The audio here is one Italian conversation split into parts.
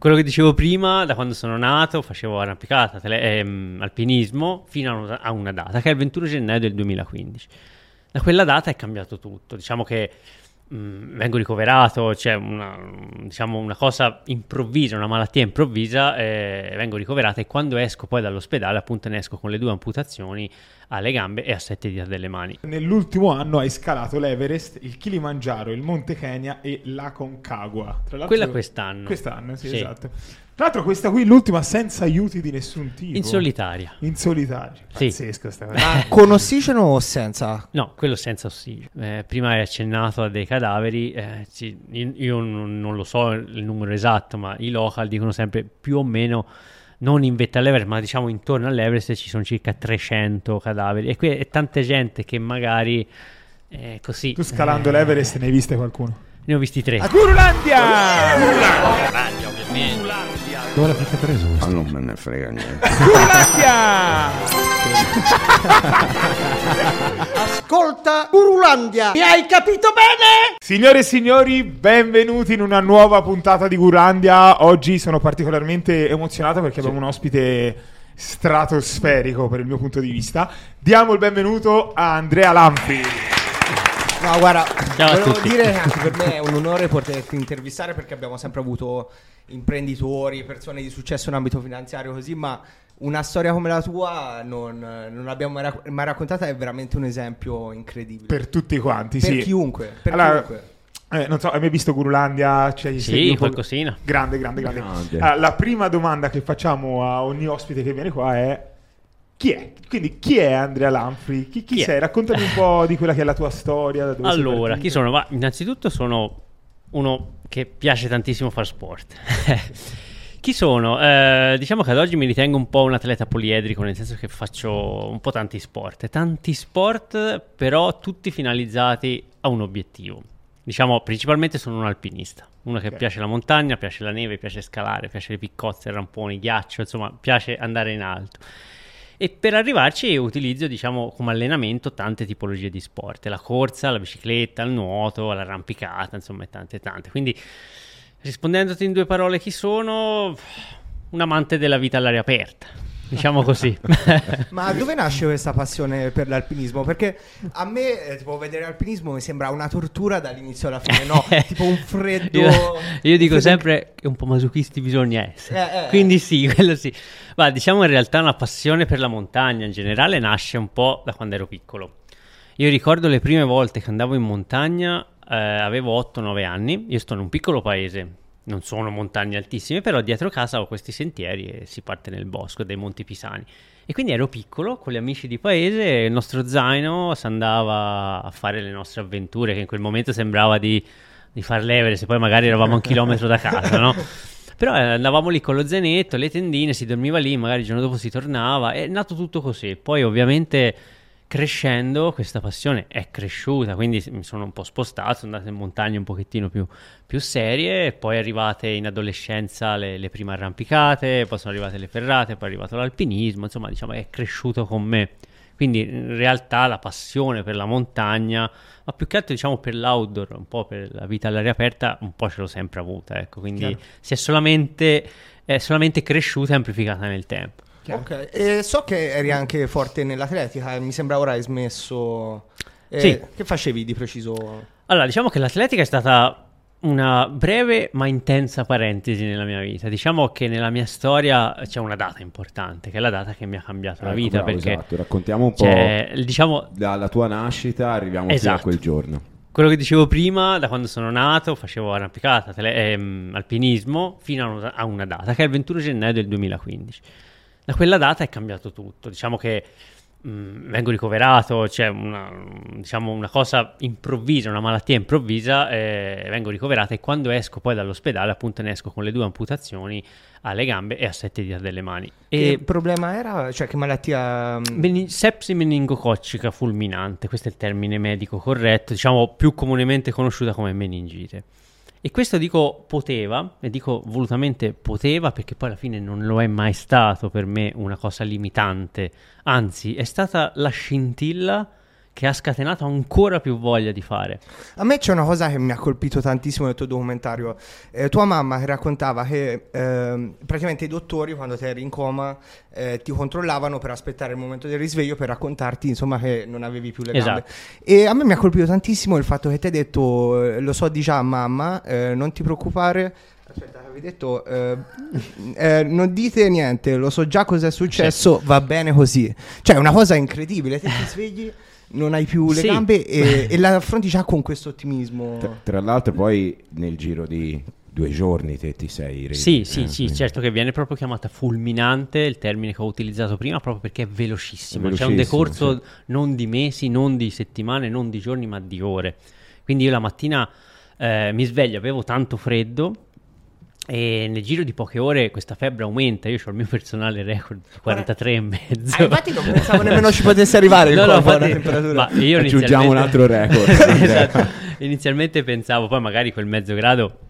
quello che dicevo prima, da quando sono nato, facevo arrampicata, tele- ehm, alpinismo, fino a una, a una data, che è il 21 gennaio del 2015. Da quella data è cambiato tutto. Diciamo che mh, mm, vengo ricoverato, c'è una, diciamo una cosa improvvisa, una malattia improvvisa, eh, vengo ricoverato e quando esco poi dall'ospedale appunto ne esco con le due amputazioni alle gambe e a sette dita delle mani. Nell'ultimo anno hai scalato l'Everest, il Kilimangiaro, il Monte Kenya e la Concagua. Tra Quella quest'anno. Quest'anno, sì, sì. esatto. Tra l'altro questa qui l'ultima senza aiuti di nessun tipo. In solitaria. In solitaria. Sì. Pazzesco sta cosa. Ma con ossigeno o senza? No, quello senza ossigeno. Eh, prima hai accennato a dei cadaveri, eh, io, non, lo so il numero esatto, ma i local dicono sempre più o meno non in vetta all'Everest, ma diciamo intorno all'Everest ci sono circa 300 cadaveri e qui è tanta gente che magari eh, così... Tu scalando eh, l'Everest ne hai viste qualcuno? Ne ho visti tre. A Gurulandia! Gurulandia, ovviamente. Gurulandia. Dove l'avete preso? Ma non me ne frega niente. Ascolta, Gurulandia, mi hai capito bene? Signore e signori, benvenuti in una nuova puntata di Gurulandia. Oggi sono particolarmente emozionato perché abbiamo un ospite stratosferico per il mio punto di vista. Diamo il benvenuto a Andrea Lampi. No, guarda, Ciao volevo dire che anche per me è un onore poterti intervistare perché abbiamo sempre avuto imprenditori, persone di successo in ambito finanziario così, ma una storia come la tua non, non l'abbiamo mai, rac- mai, raccontata, è veramente un esempio incredibile. Per tutti quanti, per sì. Chiunque, per allora, chiunque. Eh, non so, hai mai visto Gurulandia? Cioè, sì, qualcosina. Grande, grande, grande. Allora, la prima domanda che facciamo a ogni ospite che viene qua è chi è? Quindi chi è Andrea Lamfri? Chi, chi, chi sei? È? Raccontami un po' di quella che è la tua storia. allora, chi sono? Ma innanzitutto sono uno che piace tantissimo fare sport. chi sono? Eh, diciamo che ad oggi mi ritengo un po' un atleta poliedrico, nel senso che faccio un po' tanti sport. Tanti sport, però tutti finalizzati a un obiettivo. Diciamo, principalmente sono un alpinista. Uno che okay. piace la montagna, piace la neve, piace scalare, piace le piccozze, ramponi, ghiaccio, insomma, piace andare in alto e per arrivarci utilizzo diciamo come allenamento tante tipologie di sport, la corsa, la bicicletta, il nuoto, l'arrampicata, insomma tante tante. Quindi rispondendoti in due parole chi sono, un amante della vita all'aria aperta diciamo così. Ma dove nasce questa passione per l'alpinismo? Perché a me, eh, tipo, vedere l'alpinismo mi sembra una tortura dall'inizio alla fine, no? tipo un freddo. Io, io dico freddo... sempre che un po' masochisti bisogna essere. Eh, eh, Quindi sì, quello sì. Ma diciamo in realtà una passione per la montagna in generale nasce un po' da quando ero piccolo. Io ricordo le prime volte che andavo in montagna, eh, avevo 8-9 anni, io sto in un piccolo paese non sono montagne altissime, però dietro casa ho questi sentieri e si parte nel bosco dei Monti Pisani. E quindi ero piccolo con gli amici di paese, il nostro zaino si andava a fare le nostre avventure, che in quel momento sembrava di, di far levere, se poi magari eravamo un chilometro da casa, no? Però eh, andavamo lì con lo zainetto, le tendine, si dormiva lì, magari il giorno dopo si tornava, è nato tutto così. Poi ovviamente crescendo questa passione è cresciuta, quindi mi sono un po' spostato, sono andato in montagne un pochettino più, più serie, poi arrivate in adolescenza le, le, prime arrampicate, poi sono arrivate le ferrate, poi è arrivato l'alpinismo, insomma diciamo è cresciuto con me. Quindi in realtà la passione per la montagna, ma più che altro diciamo per l'outdoor, un po' per la vita all'aria aperta, un po' ce l'ho sempre avuta, ecco, quindi Chiaro. si è solamente, è solamente cresciuta e amplificata nel tempo. Ok, e so che eri anche forte nell'atletica, mi sembra ora hai smesso. Eh, sì. Che facevi di preciso? Allora, diciamo che l'atletica è stata una breve ma intensa parentesi nella mia vita. Diciamo che nella mia storia c'è una data importante, che è la data che mi ha cambiato la ecco, vita. Bravo, perché esatto, raccontiamo un po' diciamo, dalla tua nascita, arriviamo esatto. fino a quel giorno. Quello che dicevo prima, da quando sono nato, facevo arrampicata, tele, ehm, alpinismo, fino a una, a una data, che è il 21 gennaio del 2015 da quella data è cambiato tutto. Diciamo che mh, mm, vengo ricoverato, c'è una, diciamo una, cosa improvvisa, una malattia improvvisa, eh, vengo ricoverato e quando esco poi dall'ospedale appunto ne esco con le due amputazioni alle gambe e a sette dita delle mani. Che e problema era? Cioè che malattia? Mm? Beni- sepsi meningococcica fulminante, questo è il termine medico corretto, diciamo più comunemente conosciuta come meningite. E questo dico poteva, e dico volutamente poteva perché poi alla fine non lo è mai stato per me una cosa limitante, anzi è stata la scintilla che ha scatenato ancora più voglia di fare. A me c'è una cosa che mi ha colpito tantissimo nel tuo documentario. Eh, tua mamma che raccontava che eh, praticamente i dottori quando ti eri in coma eh, ti controllavano per aspettare il momento del risveglio per raccontarti insomma che non avevi più le gambe. Esatto. E a me mi ha colpito tantissimo il fatto che ti hai detto eh, lo so di già mamma, eh, non ti preoccupare Aspetta, avevi detto eh, eh, non dite niente, lo so già cosa è successo, certo. va bene così. Cioè, è una cosa incredibile, te ti svegli non hai più le sì. gambe e, e, la affronti già con questo ottimismo. Tra, tra, l'altro, poi nel giro di due giorni te ti sei reso. Sì, sì, eh, sì, quindi. certo che viene proprio chiamata fulminante, il termine che ho utilizzato prima, proprio perché è velocissimo. C'è un decorso sì. non di mesi, non di settimane, non di giorni, ma di ore. Quindi io la mattina eh, mi sveglio, avevo tanto freddo e nel giro di poche ore questa febbre aumenta. Io ho il mio personale record 43 e mezzo. Ah, infatti non pensavo nemmeno ci potesse arrivare no, no, infatti, la temperatura. Ma io Aggiungiamo un altro record. esatto. Inizialmente pensavo, poi magari quel mezzo grado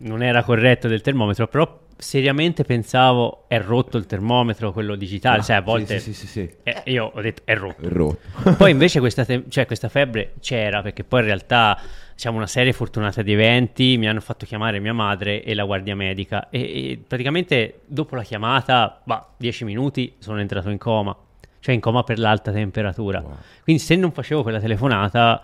non era corretto del termometro, però seriamente pensavo è rotto il termometro, quello digitale, ah, cioè a volte sì, sì, sì, eh, io ho detto è rotto. È rotto. poi invece questa, te- cioè, questa febbre c'era perché poi in realtà diciamo una serie fortunata di eventi, mi hanno fatto chiamare mia madre e la guardia medica e, e praticamente dopo la chiamata, bah, 10 minuti sono entrato in coma, cioè in coma per l'alta temperatura. Wow. Quindi se non facevo quella telefonata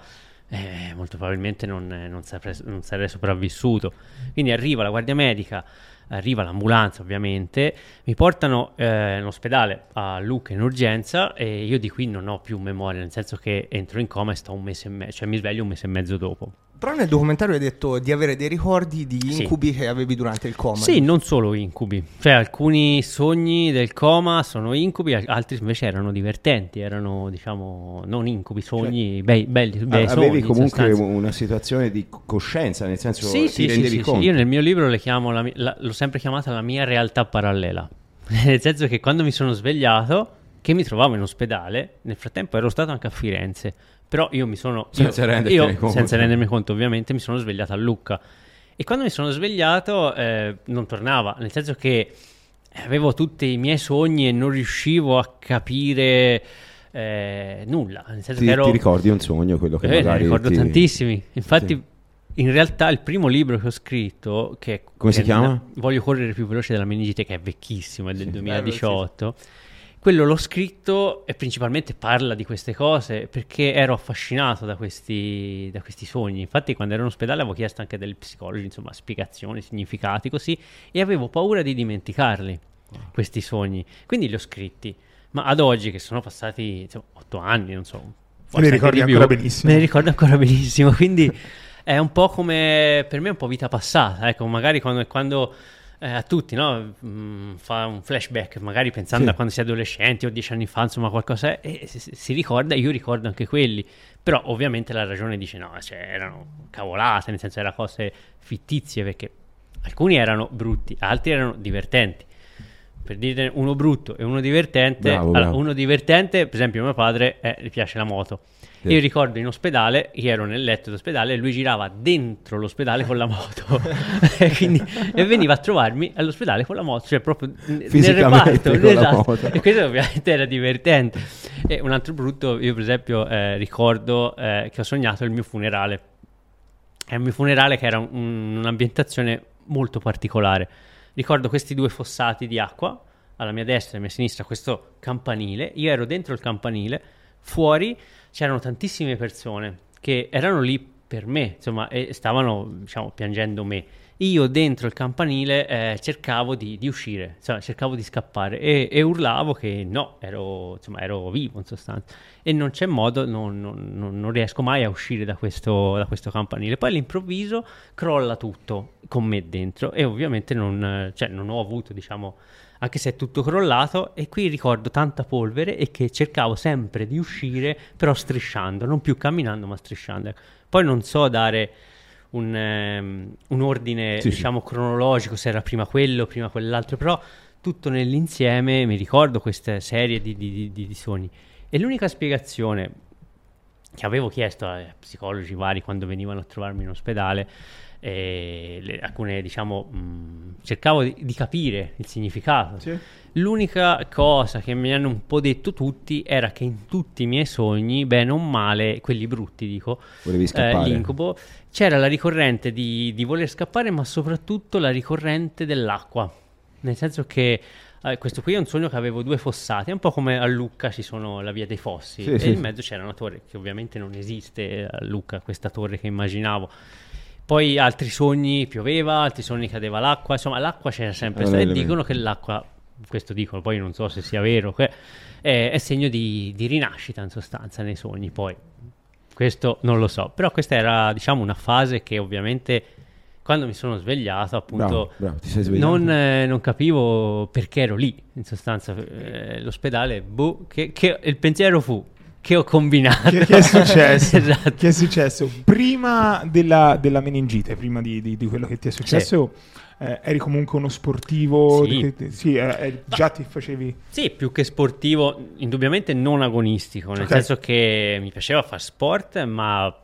eh, molto probabilmente non, non, sarei, non sarei sopravvissuto. Quindi arriva la guardia medica arriva l'ambulanza ovviamente, mi portano eh, in ospedale a Lucca in urgenza e io di qui non ho più memoria, nel senso che entro in coma e sto un mese e mezzo, cioè mi sveglio un mese e mezzo dopo. Però nel documentario hai detto di avere dei ricordi di incubi sì. che avevi durante il coma. Sì, non solo incubi. Cioè alcuni sogni del coma sono incubi, altri invece erano divertenti, erano diciamo non incubi, sogni cioè, bei, belli, bei Avevi sogni, comunque una situazione di coscienza, nel senso sì, ti sì, rendevi sì, conto. Sì, io nel mio libro le chiamo la, la, l'ho sempre chiamata la mia realtà parallela. nel senso che quando mi sono svegliato, che mi trovavo in ospedale, nel frattempo ero stato anche a Firenze però io mi sono... Senza, io, io senza rendermi conto ovviamente mi sono svegliato a Lucca. E quando mi sono svegliato eh, non tornava, nel senso che avevo tutti i miei sogni e non riuscivo a capire eh, nulla. Nel senso ti, che ero... ti ricordi un sogno, quello che eh, magari ne ricordo ti... tantissimi. Infatti... Sì. In realtà il primo libro che ho scritto, che come che si chiama? Voglio correre più veloce della meningite, che è vecchissimo, è del sì, 2018. Sì quello l'ho scritto e principalmente parla di queste cose perché ero affascinato da questi, da questi sogni. Infatti, quando ero in ospedale avevo chiesto anche degli psicologi, insomma, spiegazioni, significati così, e avevo paura di dimenticarli, questi sogni. Quindi li ho scritti. Ma ad oggi, che sono passati insomma, otto anni, non so. Me li ricordi ancora benissimo. Me li ricordo ancora benissimo. Quindi è un po' come per me è un po' vita passata. Ecco, magari quando, quando eh, a tutti, no? Mm, fa un flashback, magari pensando sì. a quando si è adolescenti o dieci anni fa, insomma, qualcosa, e si, si, ricorda, io ricordo anche quelli. Però ovviamente la ragione dice no, cioè erano cavolate, nel senso erano cose fittizie, perché alcuni erano brutti, altri erano divertenti. Per dire uno brutto e uno divertente, bravo, allora, bravo. uno divertente, per esempio mio padre, eh, gli piace la moto sì. Io ricordo in ospedale, io ero nel letto d'ospedale e lui girava dentro l'ospedale con la moto e, quindi, e veniva a trovarmi all'ospedale con la moto, cioè proprio nel reparto. Esatto. E questo ovviamente era divertente. E un altro brutto, io per esempio eh, ricordo eh, che ho sognato il mio funerale. È un mio funerale che era un, un'ambientazione molto particolare. Ricordo questi due fossati di acqua, alla mia destra e alla mia sinistra questo campanile, io ero dentro il campanile, fuori c'erano tantissime persone che erano lì per me, insomma, e stavano, diciamo, piangendo me. Io dentro il campanile eh, cercavo di, di, uscire, insomma, cercavo di scappare e, e urlavo che no, ero, insomma, ero, vivo in sostanza. E non c'è modo, non, non, non riesco mai a uscire da questo, da questo, campanile. Poi all'improvviso crolla tutto con me dentro e ovviamente non, cioè, non ho avuto, diciamo, anche se è tutto crollato e qui ricordo tanta polvere e che cercavo sempre di uscire però strisciando, non più camminando ma strisciando. Poi non so dare un, um, un ordine sì, diciamo sì. cronologico se era prima quello, prima quell'altro, però tutto nell'insieme mi ricordo questa serie di, di, di, di sogni. E l'unica spiegazione che avevo chiesto ai psicologi vari quando venivano a trovarmi in ospedale le, alcune diciamo mh, cercavo di, di, capire il significato sì. l'unica cosa che mi hanno un po' detto tutti era che in tutti i miei sogni bene o male quelli brutti dico eh, l'incubo c'era la ricorrente di, di voler scappare ma soprattutto la ricorrente dell'acqua nel senso che eh, questo qui è un sogno che avevo due fossati, è un po' come a Lucca ci sono la via dei fossi sì, e sì. in mezzo c'era una torre che ovviamente non esiste a Lucca, questa torre che immaginavo. Poi altri sogni pioveva, altri sogni cadeva l'acqua, insomma l'acqua c'era sempre e dicono che l'acqua, questo dicono, poi non so se sia vero, è, è segno di, di, rinascita in sostanza nei sogni, poi. Questo non lo so, però questa era diciamo una fase che ovviamente quando mi sono svegliato appunto bravo, bravo, non, eh, non, capivo perché ero lì, in sostanza eh, l'ospedale, boh, che, che il pensiero fu che ho combinato. Che, che è successo? esatto. Che è successo? Prima della, della meningite, prima di, di, di, quello che ti è successo, sì. eh, eri comunque uno sportivo? Sì, che, sì eh, eh, già ti facevi... Sì, più che sportivo, indubbiamente non agonistico, nel okay. senso che mi piaceva fare sport, ma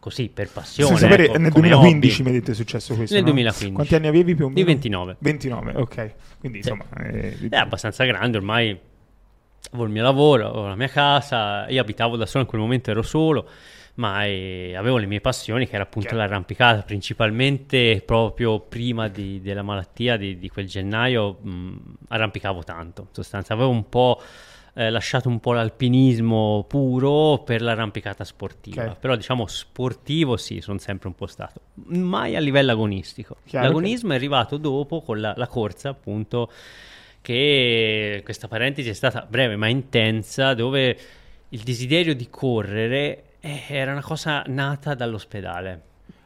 così per passione. Sapere, ecco, nel 2015 mi hai detto è successo questo. Nel no? 2015. Quanti anni avevi più o meno? Di 29. 29, ok. Quindi sì. insomma... Eh, è abbastanza grande ormai avevo il mio lavoro, avevo la mia casa, io abitavo da solo, in quel momento ero solo, ma eh, avevo le mie passioni che era appunto Chiaro. l'arrampicata, principalmente proprio prima di, della malattia di, di quel gennaio mh, arrampicavo tanto, in sostanza avevo un po' eh, lasciato un po' l'alpinismo puro per l'arrampicata sportiva, okay. però diciamo sportivo sì, sono sempre un po' stato, mai a livello agonistico. Chiaro, L'agonismo okay. è arrivato dopo con la, la corsa appunto che questa parentesi è stata breve ma intensa, dove il desiderio di correre eh, era una cosa nata dall'ospedale.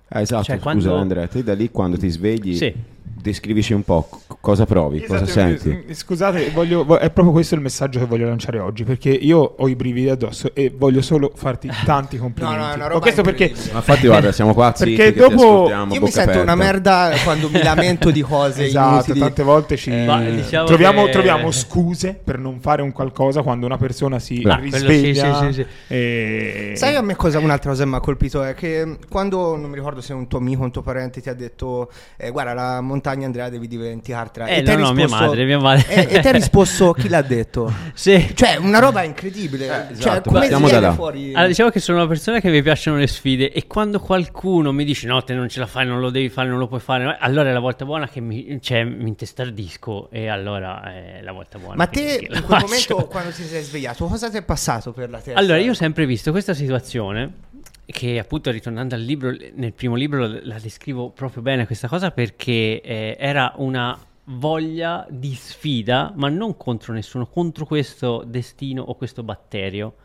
Ah, esatto, cioè, scusa quando... Andrea, te da lì quando ti svegli sì descrivici un po' cosa provi, esatto, cosa senti. Scusate, voglio, è proprio questo il messaggio che voglio lanciare oggi, perché io ho i brividi addosso e voglio solo farti tanti complimenti. No, no, è una roba questo perché... Ma infatti guarda, siamo qua perché dopo io mi sento aperta. una merda quando mi lamento di cose Esatto, inutili. tante volte ci eh, diciamo troviamo, che... troviamo, scuse per non fare un qualcosa quando una persona si Bra. risveglia. Sì, sì, sì, e... Sai a me cosa un'altra cosa che mi ha colpito è che quando non mi ricordo se un tuo amico, un tuo parente ti ha detto eh, guarda la montagna Andrea devi dimenticartela eh, e no, no, risposto, mia madre, mia madre. E, e te hai risposto chi l'ha detto sì. cioè una roba incredibile eh, cioè, esatto. come Partiamo da là. fuori allora, diciamo che sono una persona che mi piacciono le sfide e quando qualcuno mi dice no te non ce la fai non lo devi fare non lo puoi fare allora è la volta buona che mi, cioè, mi intestardisco e allora è la volta buona ma te in quel faccio. momento quando ti sei svegliato cosa ti è passato per la testa allora io ho sempre visto questa situazione che appunto ritornando al libro, nel primo libro la descrivo proprio bene questa cosa perché eh, era una voglia di sfida, ma non contro nessuno, contro questo destino o questo batterio.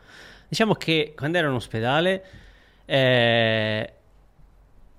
Diciamo che quando ero in ospedale, eh,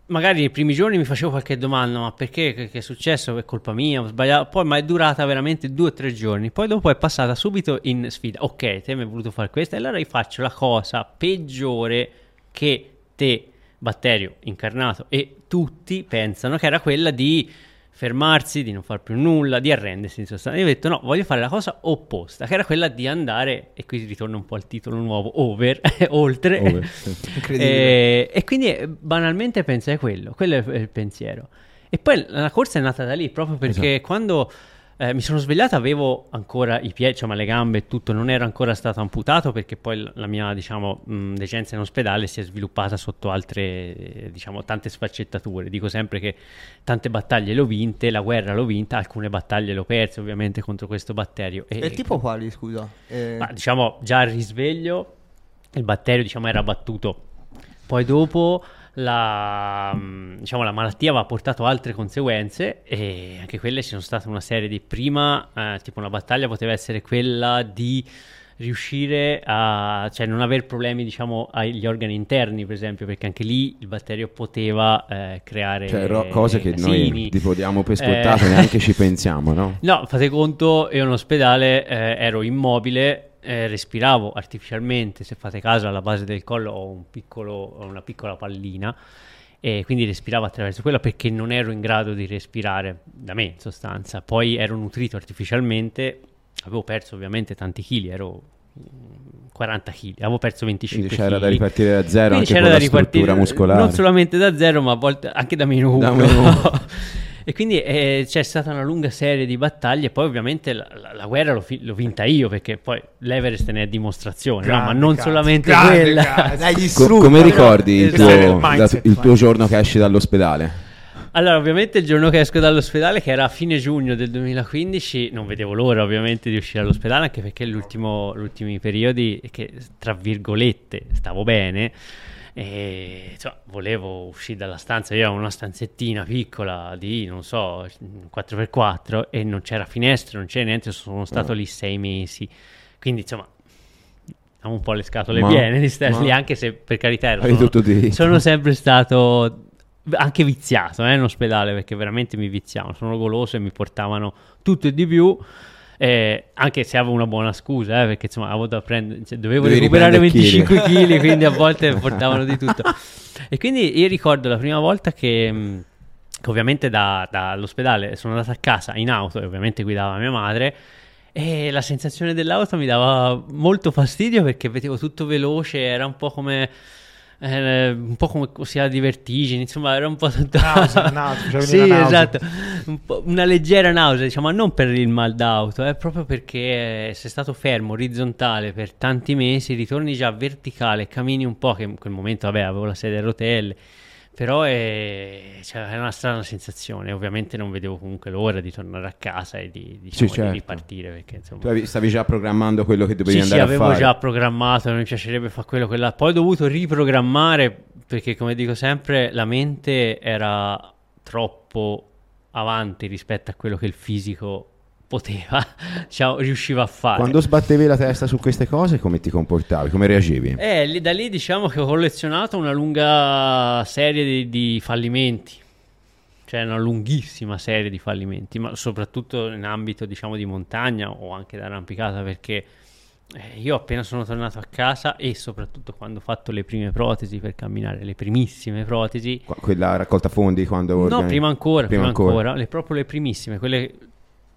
magari nei primi giorni mi facevo qualche domanda, ma perché? Che, è successo? È colpa mia? Ho sbagliato? Poi, ma è durata veramente due o tre giorni. Poi dopo è passata subito in sfida. Ok, te mi hai voluto fare questo, e allora io faccio la cosa peggiore che te, batterio incarnato e tutti pensano che era quella di fermarsi, di non far più nulla, di arrendersi in sostanza. Io ho detto no, voglio fare la cosa opposta, che era quella di andare, e qui ritorno un po' al titolo nuovo, over, oltre. Over, sì. e, eh, e, quindi eh, banalmente pensai quello, quello è il pensiero. E poi la corsa è nata da lì, proprio perché esatto. quando eh, mi sono svegliato, avevo ancora i piedi, cioè, ma le gambe e tutto, non ero ancora stato amputato perché poi la mia, diciamo, mh, decenza in ospedale si è sviluppata sotto altre, diciamo, tante sfaccettature. Dico sempre che tante battaglie le ho vinte, la guerra l'ho vinta, alcune battaglie le ho perse ovviamente contro questo batterio. E, e tipo quali, scusa? Eh... Ma, diciamo, già al risveglio il batterio, diciamo, era battuto. Poi dopo la, mm, diciamo, la malattia aveva portato altre conseguenze e anche quelle ci sono state una serie di prima, eh, tipo una battaglia poteva essere quella di riuscire a cioè non avere problemi diciamo agli organi interni per esempio perché anche lì il batterio poteva eh, creare cioè ro- cose che casini. noi tipo diamo per scontate eh, neanche ci pensiamo no? no fate conto io in ospedale eh, ero immobile eh, respiravo artificialmente, se fate caso alla base del collo ho, un piccolo, ho una piccola pallina e quindi respiravo attraverso quella perché non ero in grado di respirare da me in sostanza. Poi ero nutrito artificialmente, avevo perso ovviamente tanti chili, ero 40 40 kg, avevo perso 25 kg. c'era da ripartire da zero Quindi anche c'era da ripartire muscolare. Non solamente da zero, ma a volte anche da meno 1. E quindi eh, c'è stata una lunga serie di battaglie. Poi, ovviamente, la, la, la guerra l'ho, fi- l'ho, vinta io perché poi l'Everest ne è dimostrazione, grande, no? ma non cazzo, solamente grande, quella. Grande, Co- come ricordi il, tuo, mindset, il tuo giorno che esci dall'ospedale? Allora, ovviamente il giorno che esco dall'ospedale, che era a fine giugno del 2015, non vedevo l'ora ovviamente di uscire dall'ospedale, anche perché gli ultimi periodi, che tra virgolette stavo bene, e insomma, volevo uscire dalla stanza. Io avevo una stanzettina piccola di non so 4x4 e non c'era finestra, non c'era niente. Sono stato lì sei mesi. Quindi insomma, un po' le scatole ma, piene di stare lì, anche se per carità sono, sono sempre stato anche viziato eh, in ospedale perché veramente mi viziavano. Sono goloso e mi portavano tutto e di più. Eh, anche se avevo una buona scusa, eh, perché insomma avevo da prendere, cioè, dovevo Devi recuperare 25 kg, quindi a volte portavano di tutto. E quindi io ricordo la prima volta che, mm, che ovviamente da, dall'ospedale sono andato a casa in auto e ovviamente guidava mia madre. E la sensazione dell'auto mi dava molto fastidio perché vedevo tutto veloce, era un po' come eh, un po' come così di vertigini, insomma era un po' tutto... Nausea, nausea, sì, esatto, un una leggera nausea, diciamo, ma non per il mal d'auto, è eh, proprio perché sei stato fermo, orizzontale per tanti mesi, ritorni già verticale, cammini un po', che in quel momento, vabbè, avevo la sedia a rotelle, però è, cioè, è, una strana sensazione. Ovviamente non vedevo comunque l'ora di tornare a casa e di, diciamo, sì, certo. di ripartire. Perché, insomma... Tu stavi già programmando quello che dovevi sì, andare sì, a fare? Sì, avevo già programmato, mi piacerebbe fare quello, quella. Poi ho dovuto riprogrammare perché, come dico sempre, la mente era troppo avanti rispetto a quello che il fisico poteva, diciamo, riusciva a fare. Quando sbattevi la testa su queste cose, come ti comportavi? Come reagivi? Eh, lì, da lì diciamo che ho collezionato una lunga serie di, di fallimenti cioè una lunghissima serie di fallimenti, ma soprattutto in ambito diciamo di montagna o anche d'arrampicata perché eh, io appena sono tornato a casa e soprattutto quando ho fatto le prime protesi per camminare, le primissime protesi. Quella raccolta fondi quando... No, organi... prima ancora, prima, prima ancora, ancora le, proprio le primissime, quelle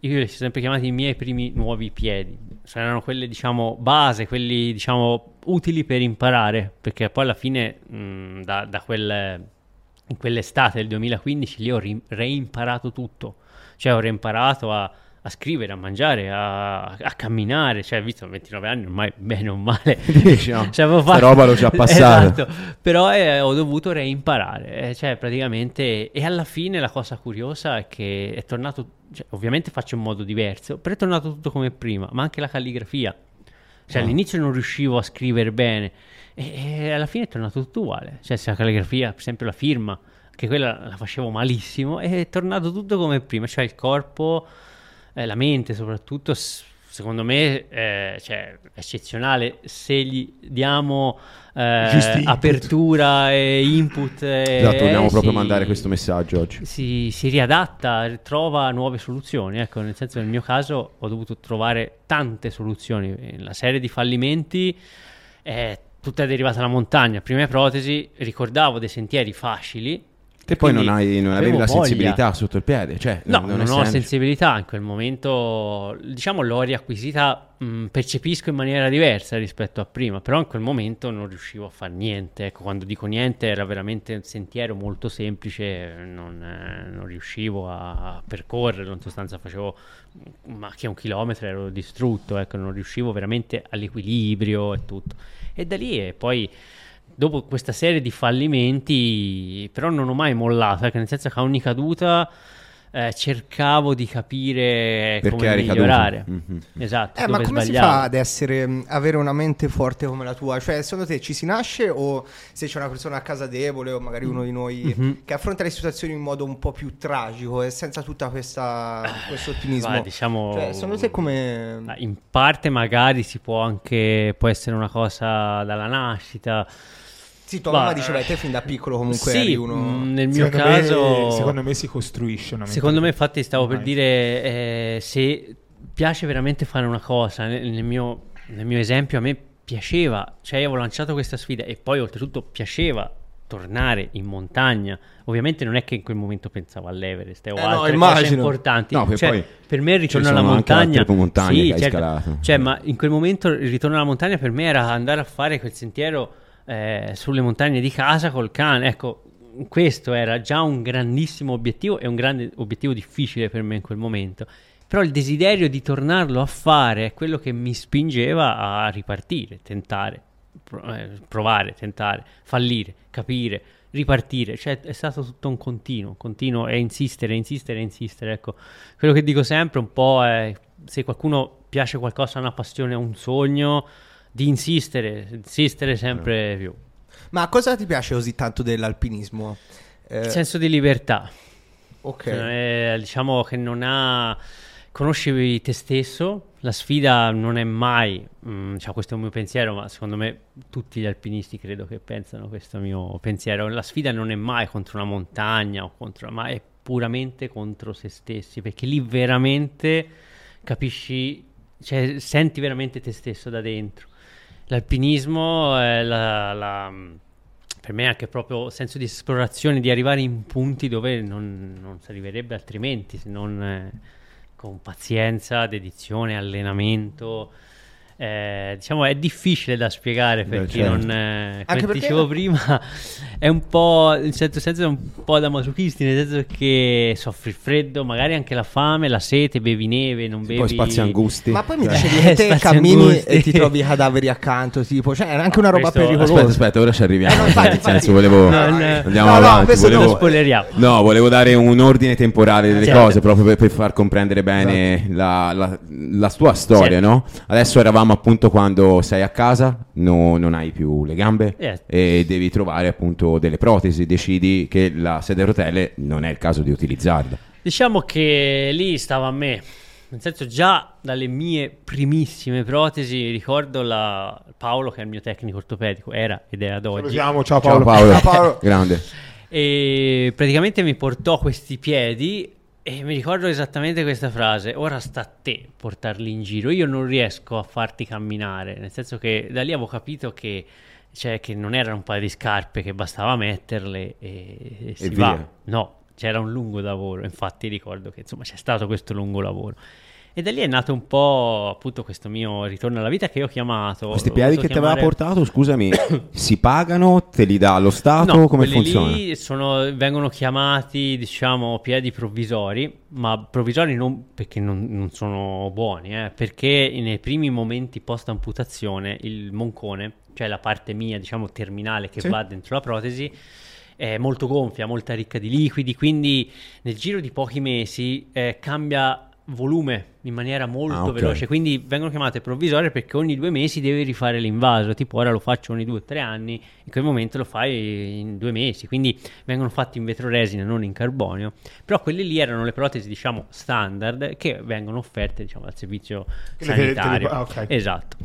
io li ho sempre chiamati i miei primi nuovi piedi. Erano quelle, diciamo, base, quelli, diciamo, utili per imparare, perché poi alla fine, mh, da, da quel, in quell'estate del 2015, lì ho ri- reimparato tutto. Cioè, ho reimparato a a scrivere, a mangiare, a, a camminare, cioè visto 29 anni ormai bene o male, diciamo, cioè, fatto... roba l'ho già passata. esatto, però eh, ho dovuto reimparare, eh, cioè praticamente, e alla fine la cosa curiosa è che è tornato, cioè, ovviamente faccio in modo diverso, però è tornato tutto come prima, ma anche la calligrafia, cioè oh. all'inizio non riuscivo a scrivere bene e, e alla fine è tornato tutto uguale, cioè se la calligrafia, per esempio la firma, che quella la facevo malissimo, è tornato tutto come prima, cioè il corpo eh, la mente soprattutto, secondo me eh, cioè, eccezionale se gli diamo eh, apertura e input. esatto, vogliamo proprio si, mandare questo messaggio oggi. Si, si, riadatta, trova nuove soluzioni. Ecco, nel senso, nel mio caso ho dovuto trovare tante soluzioni. La serie di fallimenti è tutta derivata dalla montagna. Prime protesi, ricordavo dei sentieri facili Te poi non, hai, non avevi la sensibilità sotto il piede, cioè, no, non, non ho sensibilità in quel momento, diciamo l'ho riacquisita, mh, percepisco in maniera diversa rispetto a prima, però in quel momento non riuscivo a fare niente, ecco, quando dico niente era veramente un sentiero molto semplice, non, eh, non riuscivo a, percorrere, in sostanza facevo ma che un chilometro ero distrutto, ecco, non riuscivo veramente all'equilibrio e tutto. E da lì e poi dopo questa serie di fallimenti, però non ho mai mollato, perché nel senso che a ogni caduta eh, cercavo di capire Perché come migliorare. Mm-hmm. Esatto. Eh, ma come sbagliavo. si fa ad essere, mm, avere una mente forte come la tua? Cioè, secondo te ci si nasce o se c'è una persona a casa debole o magari uno di noi mm-hmm. che affronta le situazioni in modo un po' più tragico e senza tutto questo ottimismo? Va, diciamo, cioè, secondo te come... In parte magari si può anche, può essere una cosa dalla nascita sì, tua mamma diceva te fin da piccolo comunque sì, uno... Nel mio secondo caso... Me, secondo me si costruisce una Secondo me infatti stavo per dire eh, se piace veramente fare una cosa, nel, nel, mio, nel mio esempio a me piaceva, cioè io avevo lanciato questa sfida e poi oltretutto piaceva tornare in montagna. Ovviamente non è che in quel momento pensavo all'Everest eh, o eh altre no, cose importanti. No, cioè, per me il ritorno alla montagna... Sì, certo. cioè, ma in quel momento il ritorno alla montagna per me era andare a fare quel sentiero eh, sulle montagne di casa col cane. Ecco, questo era già un grandissimo obiettivo e un grande obiettivo difficile per me in quel momento. Però il desiderio di tornarlo a fare è quello che mi spingeva a ripartire, tentare, eh, provare, tentare, fallire, capire, ripartire. Cioè è stato tutto un continuo, continuo e insistere, insistere, insistere. Ecco, quello che dico sempre un po' è se qualcuno piace qualcosa, una passione, un sogno, di insistere, insistere sempre più. Ma cosa ti piace così tanto dell'alpinismo? Eh... Il senso di libertà. Ok. Cioè, diciamo che non ha conosci te stesso, la sfida non è mai, mm, cioè questo è un mio pensiero, ma secondo me tutti gli alpinisti credo che pensano questo mio pensiero, la sfida non è mai contro una montagna o contro, ma è puramente contro se stessi, perché lì veramente capisci, cioè senti veramente te stesso da dentro. L'alpinismo è la, la per me è anche proprio senso di esplorazione, di arrivare in punti dove non, non si arriverebbe altrimenti, se non... Eh, con pazienza, dedizione, allenamento. Eh, diciamo è difficile da spiegare per Beh, chi certo. non eh, come perché... dicevo prima è un po' in certo senso è un po' da masochisti nel senso che soffri il freddo magari anche la fame la sete bevi neve non bevi poi spazi angusti ma poi mi dicevi che te cammini angusti. e ti trovi cadaveri accanto tipo cioè è anche una roba Questo... pericolosa aspetta aspetta ora ci arriviamo eh, no, infatti, nel senso volevo no, no, andiamo no, avanti no, volevo... spoileriamo no volevo dare un ordine temporale delle certo. cose proprio per, per, far comprendere bene esatto. la, la, la, tua storia certo. no adesso eravamo dicevamo appunto quando sei a casa, no, non hai più le gambe yeah. e devi trovare appunto delle protesi, decidi che la sedia a rotelle non è il caso di utilizzarla. Diciamo che lì stava a me, nel senso già dalle mie primissime protesi ricordo la... Paolo che è il mio tecnico ortopedico, era ed è ad oggi. Salutiamo, ciao Paolo. Ciao Paolo, ciao Paolo. grande. E praticamente mi portò questi piedi e mi ricordo esattamente questa frase, ora sta a te portarli in giro, io non riesco a farti camminare, nel senso che da lì avevo capito che, cioè, che non erano un paio di scarpe che bastava metterle e, e si e va. No, c'era un lungo lavoro, infatti ricordo che insomma c'è stato questo lungo lavoro. E da lì è nato un po' appunto questo mio ritorno alla vita che io ho chiamato. Questi piedi che chiamare... ti aveva portato, scusami, si pagano? Te li dà lo Stato? No, come funziona? Lì sono, vengono chiamati, diciamo, piedi provvisori, ma provvisori non perché non, non sono buoni, eh, perché nei primi momenti post amputazione il moncone, cioè la parte mia, diciamo, terminale che sì. va dentro la protesi, è molto gonfia, molto ricca di liquidi, quindi nel giro di pochi mesi eh, cambia volume in maniera molto ah, okay. veloce, quindi vengono chiamate provvisorie perché ogni due mesi devi rifare l'invaso, tipo ora lo faccio ogni due o tre anni, in quel momento lo fai in due mesi, quindi vengono fatti in vetroresina, non in carbonio, però quelle lì erano le protesi diciamo standard che vengono offerte diciamo al servizio sanitario. Ah, okay. Esatto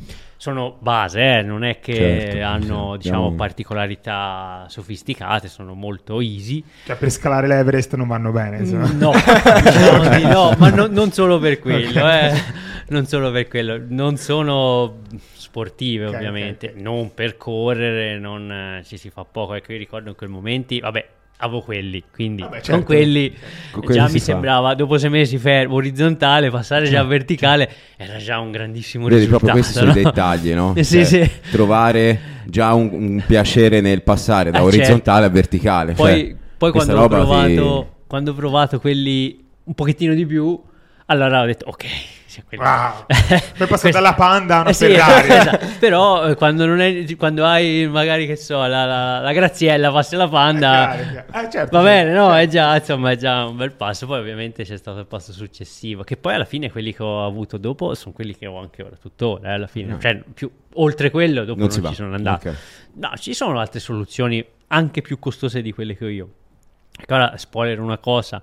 sono base, eh? non è che certo, hanno diciamo, no. particolarità sofisticate, sono molto easy. Cioè per scalare l'Everest non vanno bene. Insomma. No, diciamo di no, ma no, non solo per quello, okay. eh. non solo per quello, non sono sportive okay, ovviamente, okay. non per correre, non eh, ci si fa poco, ecco io ricordo in quei momenti, vabbè avevo quelli, quindi Vabbè, certo. con quelli con già mi fa. sembrava, dopo sei mesi fermo, orizzontale, passare certo. già verticale, era già un grandissimo Vedi, risultato. proprio questi no? sono i dettagli, no? sì, cioè, sì. Trovare già un, un, piacere nel passare da eh, orizzontale certo. a verticale. Poi, cioè, poi quando, ho provato, ti... quando ho provato quelli un pochettino di più, allora ho detto ok cioè, quelli... wow. Poi passa dalla Panda a una eh sì, Ferrari. esatto. Però eh, quando, è, quando, hai magari che so la, la, la Graziella passi la Panda è chiaro, chiaro. Eh, certo, va bene, no? Certo. È, già, insomma, è già un bel passo. Poi ovviamente c'è stato il passo successivo. Che poi alla fine quelli che ho avuto dopo sono quelli che ho anche ora, tuttora. Eh, alla fine, no. cioè, più, oltre quello, dopo non, non ci sono andato. Okay. No, ci sono altre soluzioni anche più costose di quelle che ho io. Ecco, ora spoiler una cosa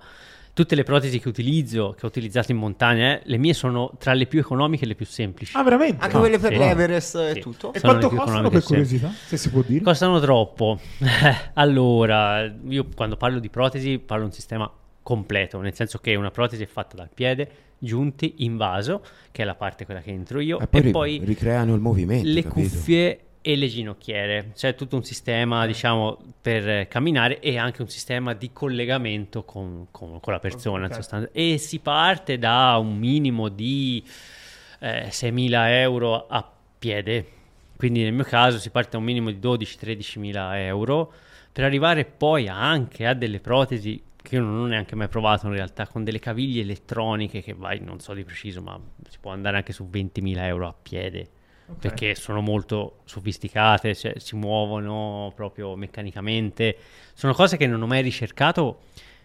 tutte le protesi che utilizzo, che ho utilizzato in montagna, eh, le mie sono tra le più economiche e le più semplici. Ah, veramente? Anche no, quelle per sì. l'Everest e sì. tutto? E quanto costano per curiosità, se si può dire? Costano troppo. allora, io quando parlo di protesi parlo di un sistema completo, nel senso che una protesi è fatta dal piede, giunti in vaso, che è la parte quella che entro io, e poi, e poi ricreano il movimento. Le capito? cuffie e le ginocchiere. C'è tutto un sistema, diciamo, per camminare e anche un sistema di collegamento con, con, con la persona. Okay. E si parte da un minimo di eh, 6.000 euro a piede. Quindi nel mio caso si parte da un minimo di 12-13 mila euro per arrivare poi anche a delle protesi che io non ho neanche mai provato in realtà, con delle caviglie elettroniche che vai, non so di preciso, ma si può andare anche su 20.000 euro a piede. Okay. Perché sono molto sofisticate, cioè, si muovono proprio meccanicamente. Sono cose che non ho mai ricercato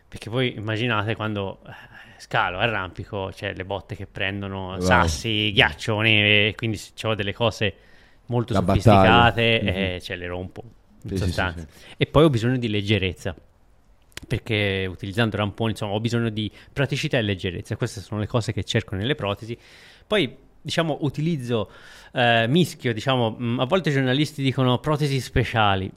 perché voi immaginate quando eh, scalo, arrampico, cioè le botte che prendono wow. sassi, ghiaccio, neve, quindi ho delle cose molto La sofisticate mm-hmm. e ce le rompo in sì, sostanza. Sì, sì, e poi ho bisogno di leggerezza perché utilizzando ramponi insomma ho bisogno di praticità e leggerezza queste sono le cose che cerco nelle protesi poi diciamo utilizzo eh, mischio diciamo mh, mm, a volte i giornalisti dicono protesi speciali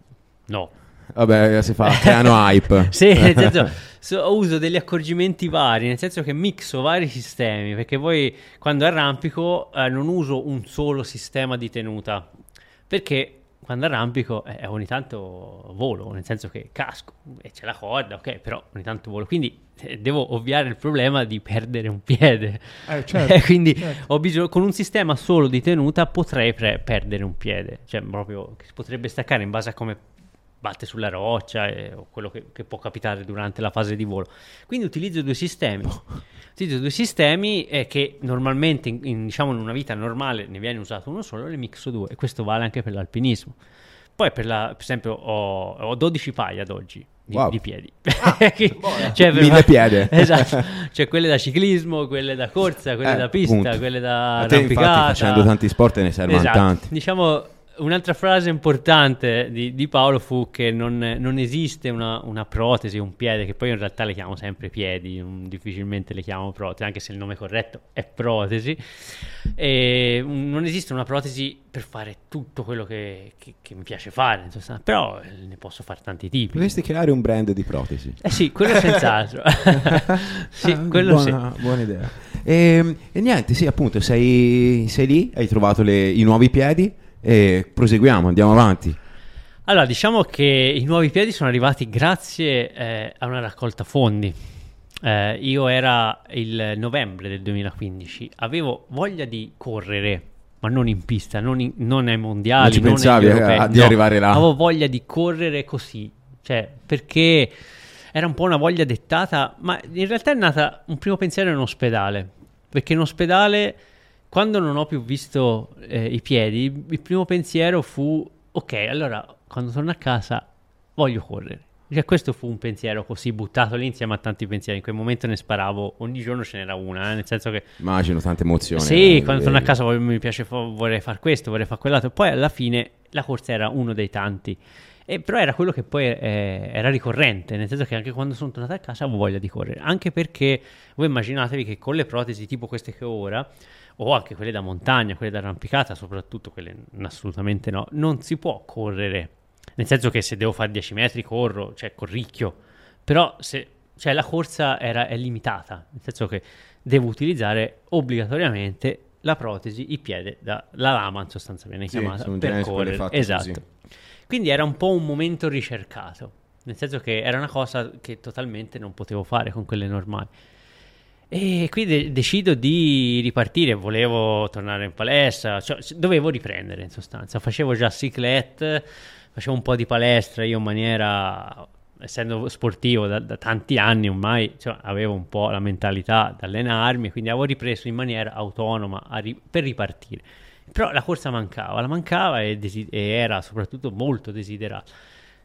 no Vabbè, si fa, creano hype. sì, nel senso, so, uso degli accorgimenti vari, nel senso che mixo vari sistemi, perché poi quando arrampico eh, non uso un solo sistema di tenuta, perché quando arrampico eh, ogni tanto volo, nel senso che casco e c'è la corda, ok, però ogni tanto volo. Quindi devo ovviare il problema di perdere un piede. Eh, certo, quindi certo. Bisogno, con un sistema solo di tenuta potrei pre- perdere un piede, cioè proprio che si potrebbe staccare in base a come batte sulla roccia e, o quello che, che, può capitare durante la fase di volo. Quindi utilizzo due sistemi. utilizzo due sistemi eh, che normalmente in, in, diciamo, in una vita normale ne viene usato uno solo, ne mixo due e questo vale anche per l'alpinismo. Poi per, la, per esempio ho, ho 12 paia ad oggi. Di, wow. di, piedi. Ah, cioè, Mille piede. esatto. Cioè quelle da ciclismo, quelle da corsa, quelle eh, da pista, punto. quelle da A te, infatti, facendo tanti sport ne servono esatto. tanti. Diciamo Un'altra frase importante di, di Paolo fu che non, non esiste una, una, protesi, un piede, che poi in realtà le chiamo sempre piedi, non, difficilmente le chiamo protesi, anche se il nome corretto è protesi. E non esiste una protesi per fare tutto quello che, che, che mi piace fare, però ne posso fare tanti tipi. Dovresti creare un brand di protesi. Eh sì, quello senz'altro. sì, ah, quello buona, sì. Buona idea. E, ehm, e, niente, sì, appunto, sei, sei lì, hai trovato le, i nuovi piedi e proseguiamo, andiamo avanti. Allora, diciamo che i nuovi piedi sono arrivati grazie eh, a una raccolta fondi. Eh, io era il novembre del 2015, avevo voglia di correre, ma non in pista, non, in, non ai mondiali. Non ci non pensavi a, di no, arrivare là? Avevo voglia di correre così, cioè perché era un po' una voglia dettata, ma in realtà è nata un primo pensiero in ospedale, perché in ospedale quando non ho più visto eh, i piedi, il primo pensiero fu: ok, allora quando torno a casa voglio correre. Cioè, questo fu un pensiero così buttato lì insieme a tanti pensieri. In quel momento ne sparavo, ogni giorno ce n'era una, eh, nel senso che. Immagino tante emozioni. Sì, eh, quando torno a casa voglio, mi piace, vorrei fare questo, vorrei fare quell'altro. Poi alla fine la corsa era uno dei tanti. E però era quello che poi eh, era ricorrente, nel senso che anche quando sono tornato a casa avevo voglia di correre. Anche perché voi immaginatevi che con le protesi tipo queste che ho ora o anche quelle da montagna, quelle da arrampicata, soprattutto quelle assolutamente no, non si può correre. Nel senso che se devo fare 10 metri corro, cioè corricchio, però se, cioè, la corsa era, è limitata, nel senso che devo utilizzare obbligatoriamente la protesi, il piede, da, la lama in sostanza viene sì, chiamata, per correre. Esatto. Così. Quindi era un po' un momento ricercato, nel senso che era una cosa che totalmente non potevo fare con quelle normali. E quindi de- decido di ripartire, volevo tornare in palestra, cioè, dovevo riprendere in sostanza. Facevo già cyclette, facevo un po' di palestra io in maniera, essendo sportivo da, da tanti anni ormai, cioè, avevo un po' la mentalità di allenarmi, quindi avevo ripreso in maniera autonoma ri- per ripartire. Però la corsa mancava, la mancava e, desi- e era soprattutto molto desiderata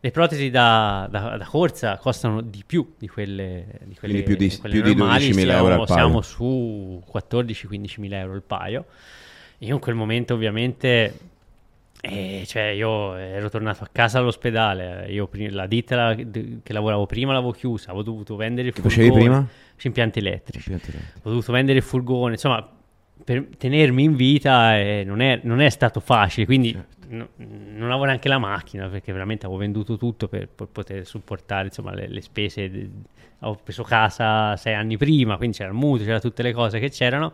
le protesi da, da, da, corsa costano di più di quelle, di quelle, più di, di, quelle più normali, di 12.000 siamo, euro al paio. Siamo su 14-15 mila euro il paio. Io in quel momento ovviamente, eh, cioè io ero tornato a casa all'ospedale, io la ditta che lavoravo prima l'avevo chiusa, avevo dovuto vendere il che furgone. Che facevi prima? Impianti elettrici. Impianti elettrici. Ho dovuto vendere il furgone, insomma per tenermi in vita eh, non, è, non, è, stato facile, quindi certo no, non avevo neanche la macchina perché veramente avevo venduto tutto per, per poter supportare insomma, le, le spese. De, avevo preso casa sei anni prima, quindi c'era il mutuo, c'era tutte le cose che c'erano.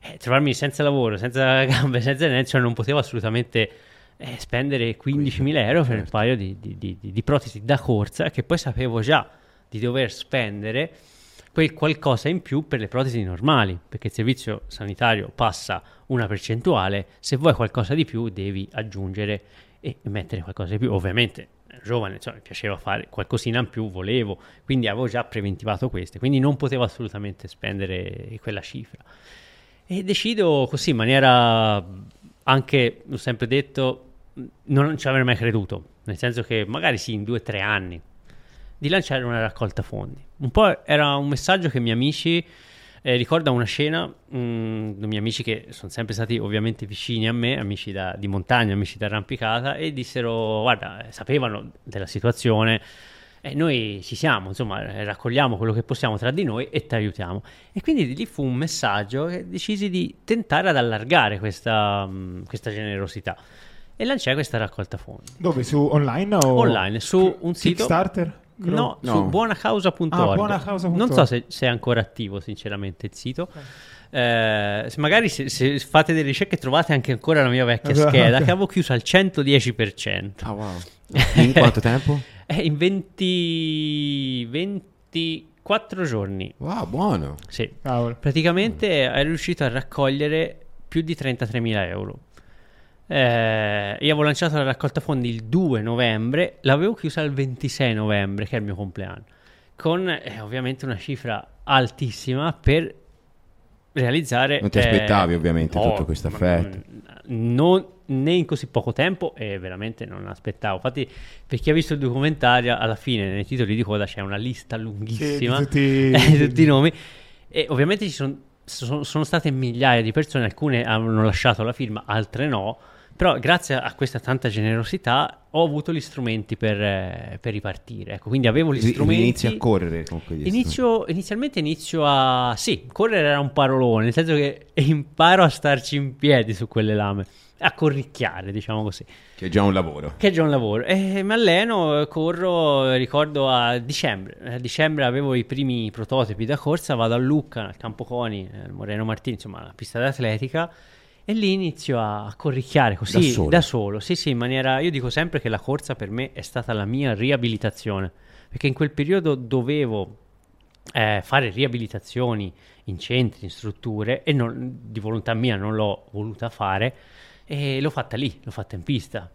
Eh, trovarmi senza lavoro, senza gambe, senza niente, cioè non potevo assolutamente eh, spendere 15.000 euro per certo. un paio di, di, di, di, protesi da corsa che poi sapevo già di dover spendere quel qualcosa in più per le protesi normali, perché il servizio sanitario passa una percentuale, se vuoi qualcosa di più devi aggiungere e mettere qualcosa di più. Ovviamente giovane, insomma, mi piaceva fare qualcosina in più, volevo, quindi avevo già preventivato queste, quindi non potevo assolutamente spendere quella cifra. E decido così, in maniera anche, l'ho sempre detto, non ci avrei mai creduto, nel senso che magari sì, in due o tre anni, di lanciare una raccolta fondi. Un po' era un messaggio che i miei amici eh, ricorda una scena, mh, mm, miei amici che sono sempre stati ovviamente vicini a me, amici da, di montagna, amici d'arrampicata, e dissero, guarda, eh, sapevano della situazione, e noi ci siamo, insomma, raccogliamo quello che possiamo tra di noi e ti aiutiamo. E quindi lì fu un messaggio che decisi di tentare ad allargare questa, mh, mm, questa generosità. E lanciai questa raccolta fondi. Dove? Su online o... Online, su un sito... Kickstarter? No, no, su buonacausa.org. Ah, buonacausa.org. Non so se, se, è ancora attivo, sinceramente, il sito. Eh, se magari se, se, fate delle ricerche trovate anche ancora la mia vecchia scheda che avevo chiuso al 110%. Ah, wow. In quanto tempo? Eh, in 20, 24 giorni. Wow, buono. Sì. Cavolo. Praticamente è riuscito a raccogliere più di 33.000 euro. Eh, io avevo lanciato la raccolta fondi il 2 novembre, l'avevo chiusa il 26 novembre, che è il mio compleanno, con eh, ovviamente una cifra altissima per realizzare... Non ti aspettavi eh, ovviamente no, tutto questo affetto. Non, né in così poco tempo e veramente non aspettavo. Infatti, per chi ha visto il documentario, alla fine nei titoli di coda c'è una lista lunghissima di tutti... tutti i nomi e ovviamente ci sono, sono, sono state migliaia di persone, alcune hanno lasciato la firma, altre no però grazie a questa tanta generosità ho avuto gli strumenti per, eh, per ripartire. Ecco, quindi avevo gli strumenti. Inizi a correre con quegli inizio, Inizialmente inizio a... Sì, correre era un parolone, nel senso che imparo a starci in piedi su quelle lame. A corricchiare, diciamo così. Che è già un lavoro. Che è già un lavoro. E mi alleno, corro, ricordo a dicembre. A dicembre avevo i primi prototipi da corsa, vado a Lucca, al Campo Coni, al Moreno Martini, insomma, la pista d'atletica e lì inizio a corricchiare così da solo. da solo. Sì, sì, in maniera. Io dico sempre che la corsa per me è stata la mia riabilitazione. Perché in quel periodo dovevo eh, fare riabilitazioni in centri, in strutture, e non, di volontà mia non l'ho voluta fare. E l'ho fatta lì, l'ho fatta in pista.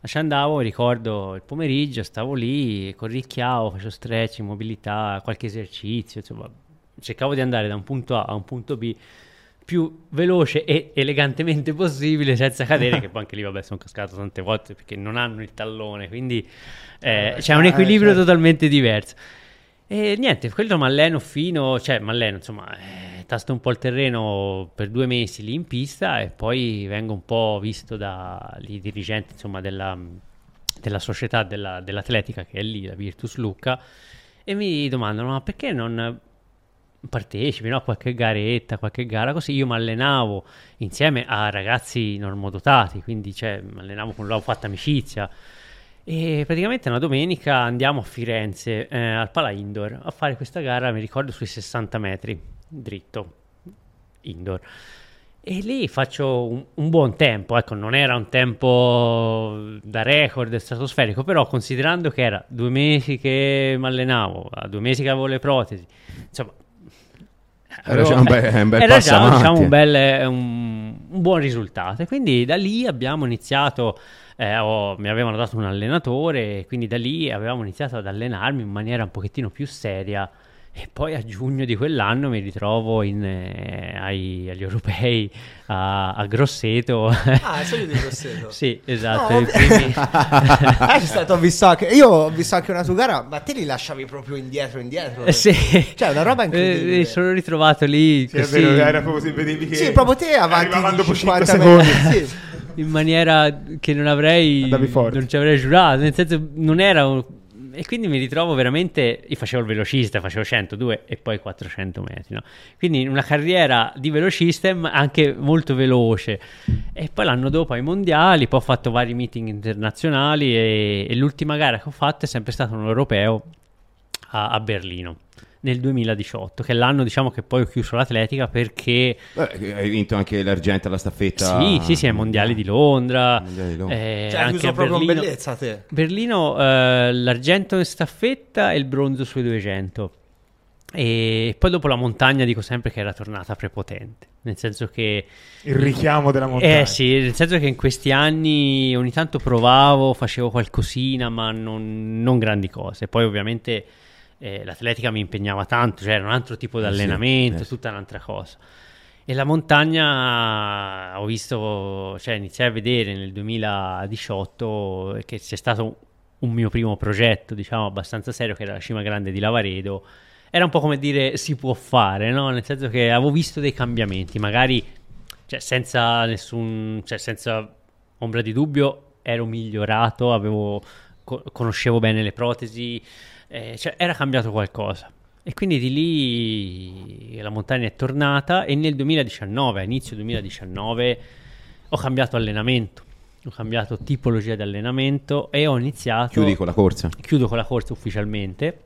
Ci andavo, ricordo il pomeriggio, stavo lì, corricchiavo, facevo stretch, mobilità, qualche esercizio, insomma, cercavo di andare da un punto A a un punto B più veloce e elegantemente possibile senza cadere che poi anche lì vabbè sono cascato tante volte perché non hanno il tallone quindi eh, c'è un equilibrio eh, certo. totalmente diverso e niente quello mi alleno fino cioè mi alleno insomma eh, tasto un po' il terreno per due mesi lì in pista e poi vengo un po' visto dai dirigenti insomma della, della società della, dell'atletica che è lì la Virtus Lucca e mi domandano ma perché non partecipi no? a qualche garetta, qualche gara così. Io mi allenavo insieme a ragazzi normodotati, quindi cioè, mi allenavo con loro, ho fatto amicizia. E praticamente una domenica andiamo a Firenze eh, al Pala Indoor a fare questa gara, mi ricordo, sui 60 metri dritto indoor. E lì faccio un, un, buon tempo, ecco, non era un tempo da record stratosferico, però considerando che era due mesi che mi allenavo, due mesi che avevo le protesi, insomma, era già un bel, un bel era già, diciamo, un, bel, un, un, buon risultato. E quindi da lì abbiamo iniziato, eh, oh, mi avevano dato un allenatore, quindi da lì avevamo iniziato ad allenarmi in maniera un pochettino più seria e poi a giugno di quell'anno mi ritrovo in, eh, ai, agli europei a, a, Grosseto. Ah, sei di Grosseto? sì, esatto. No, primi... ah, stato, ho visto anche, io ho visto anche una tua gara, ma te li lasciavi proprio indietro, indietro. Eh, sì. Cioè, una roba incredibile. Eh, mi sono ritrovato lì. Sì, così... vero, era proprio si vedevi che... Sì, proprio te avanti dopo 50 secondi. sì. In maniera che non avrei... Non ci avrei giurato, nel senso non era... Un e quindi mi ritrovo veramente, io facevo il velocista, facevo 102 e poi 400 metri, no? quindi una carriera di velocista anche molto veloce. E poi l'anno dopo ai mondiali, poi ho fatto vari meeting internazionali e, e l'ultima gara che ho fatto è sempre stato un europeo a, a Berlino nel 2018, che è l'anno diciamo che poi ho chiuso l'atletica perché... Beh, hai vinto anche l'argento alla staffetta. Sì, sì, sì, ai mondiali di Londra. Mondiali di Londra. Eh, cioè, anche a proprio Berlino, bellezza te. Berlino eh, l'argento in staffetta e il bronzo sui 200. E poi dopo la montagna dico sempre che era tornata prepotente, nel senso che... Il richiamo della montagna. Eh sì, nel senso che in questi anni ogni tanto provavo, facevo qualcosina, ma non, non grandi cose. Poi ovviamente eh, l'atletica mi impegnava tanto, cioè era un altro tipo di allenamento, eh sì, tutta un'altra cosa. E la montagna ho visto, cioè iniziai a vedere nel 2018 che c'è stato un mio primo progetto, diciamo abbastanza serio, che era la cima grande di Lavaredo. Era un po' come dire si può fare, no? Nel senso che avevo visto dei cambiamenti, magari cioè, senza nessun, cioè, senza ombra di dubbio ero migliorato, avevo, co- conoscevo bene le protesi, eh, cioè, era cambiato qualcosa. E quindi di lì la montagna è tornata e nel 2019, a inizio 2019, ho cambiato allenamento, ho cambiato tipologia di allenamento e ho iniziato... Chiudi con la corsa. Chiudo con la corsa ufficialmente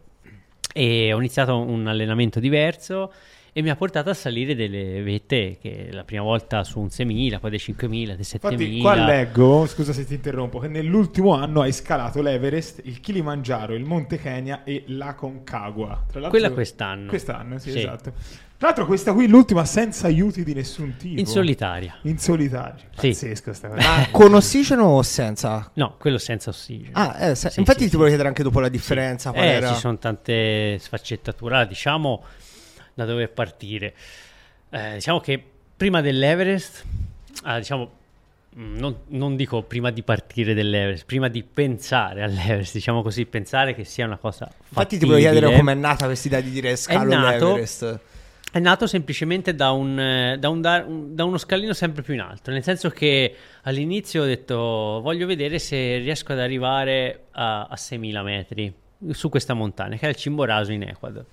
e ho iniziato un allenamento diverso e mi ha portato a salire delle vette che la prima volta su un 6.000, poi dei 5.000, dei 7.000. Infatti qua leggo, scusa se ti interrompo, che nell'ultimo anno hai scalato l'Everest, il Kilimangiaro, il Monte Kenya e la Concagua. Tra l'altro, Quella quest'anno. Quest'anno, sì, sì. esatto. Tra l'altro questa qui l'ultima senza aiuti di nessun tipo. In solitaria. In solitaria. Sì. Pazzesco sta cosa. Ma con ossigeno o senza? No, quello senza ossigeno. Ah, eh, se... sì, infatti sì, ti volevo chiedere anche dopo la differenza. Eh, era... ci sono tante sfaccettature. Diciamo da dove partire. Eh, diciamo che prima dell'Everest, ah, diciamo, mm, non, non, dico prima di partire dell'Everest, prima di pensare all'Everest, diciamo così, pensare che sia una cosa fattibile. Infatti ti volevo chiedere come è nata questa idea di dire scalo è nato, l'Everest. È nato semplicemente da, un, eh, da, un, da, uno scalino sempre più in alto, nel senso che all'inizio ho detto voglio vedere se riesco ad arrivare a, a 6.000 metri su questa montagna, che è il Chimborazo in Ecuador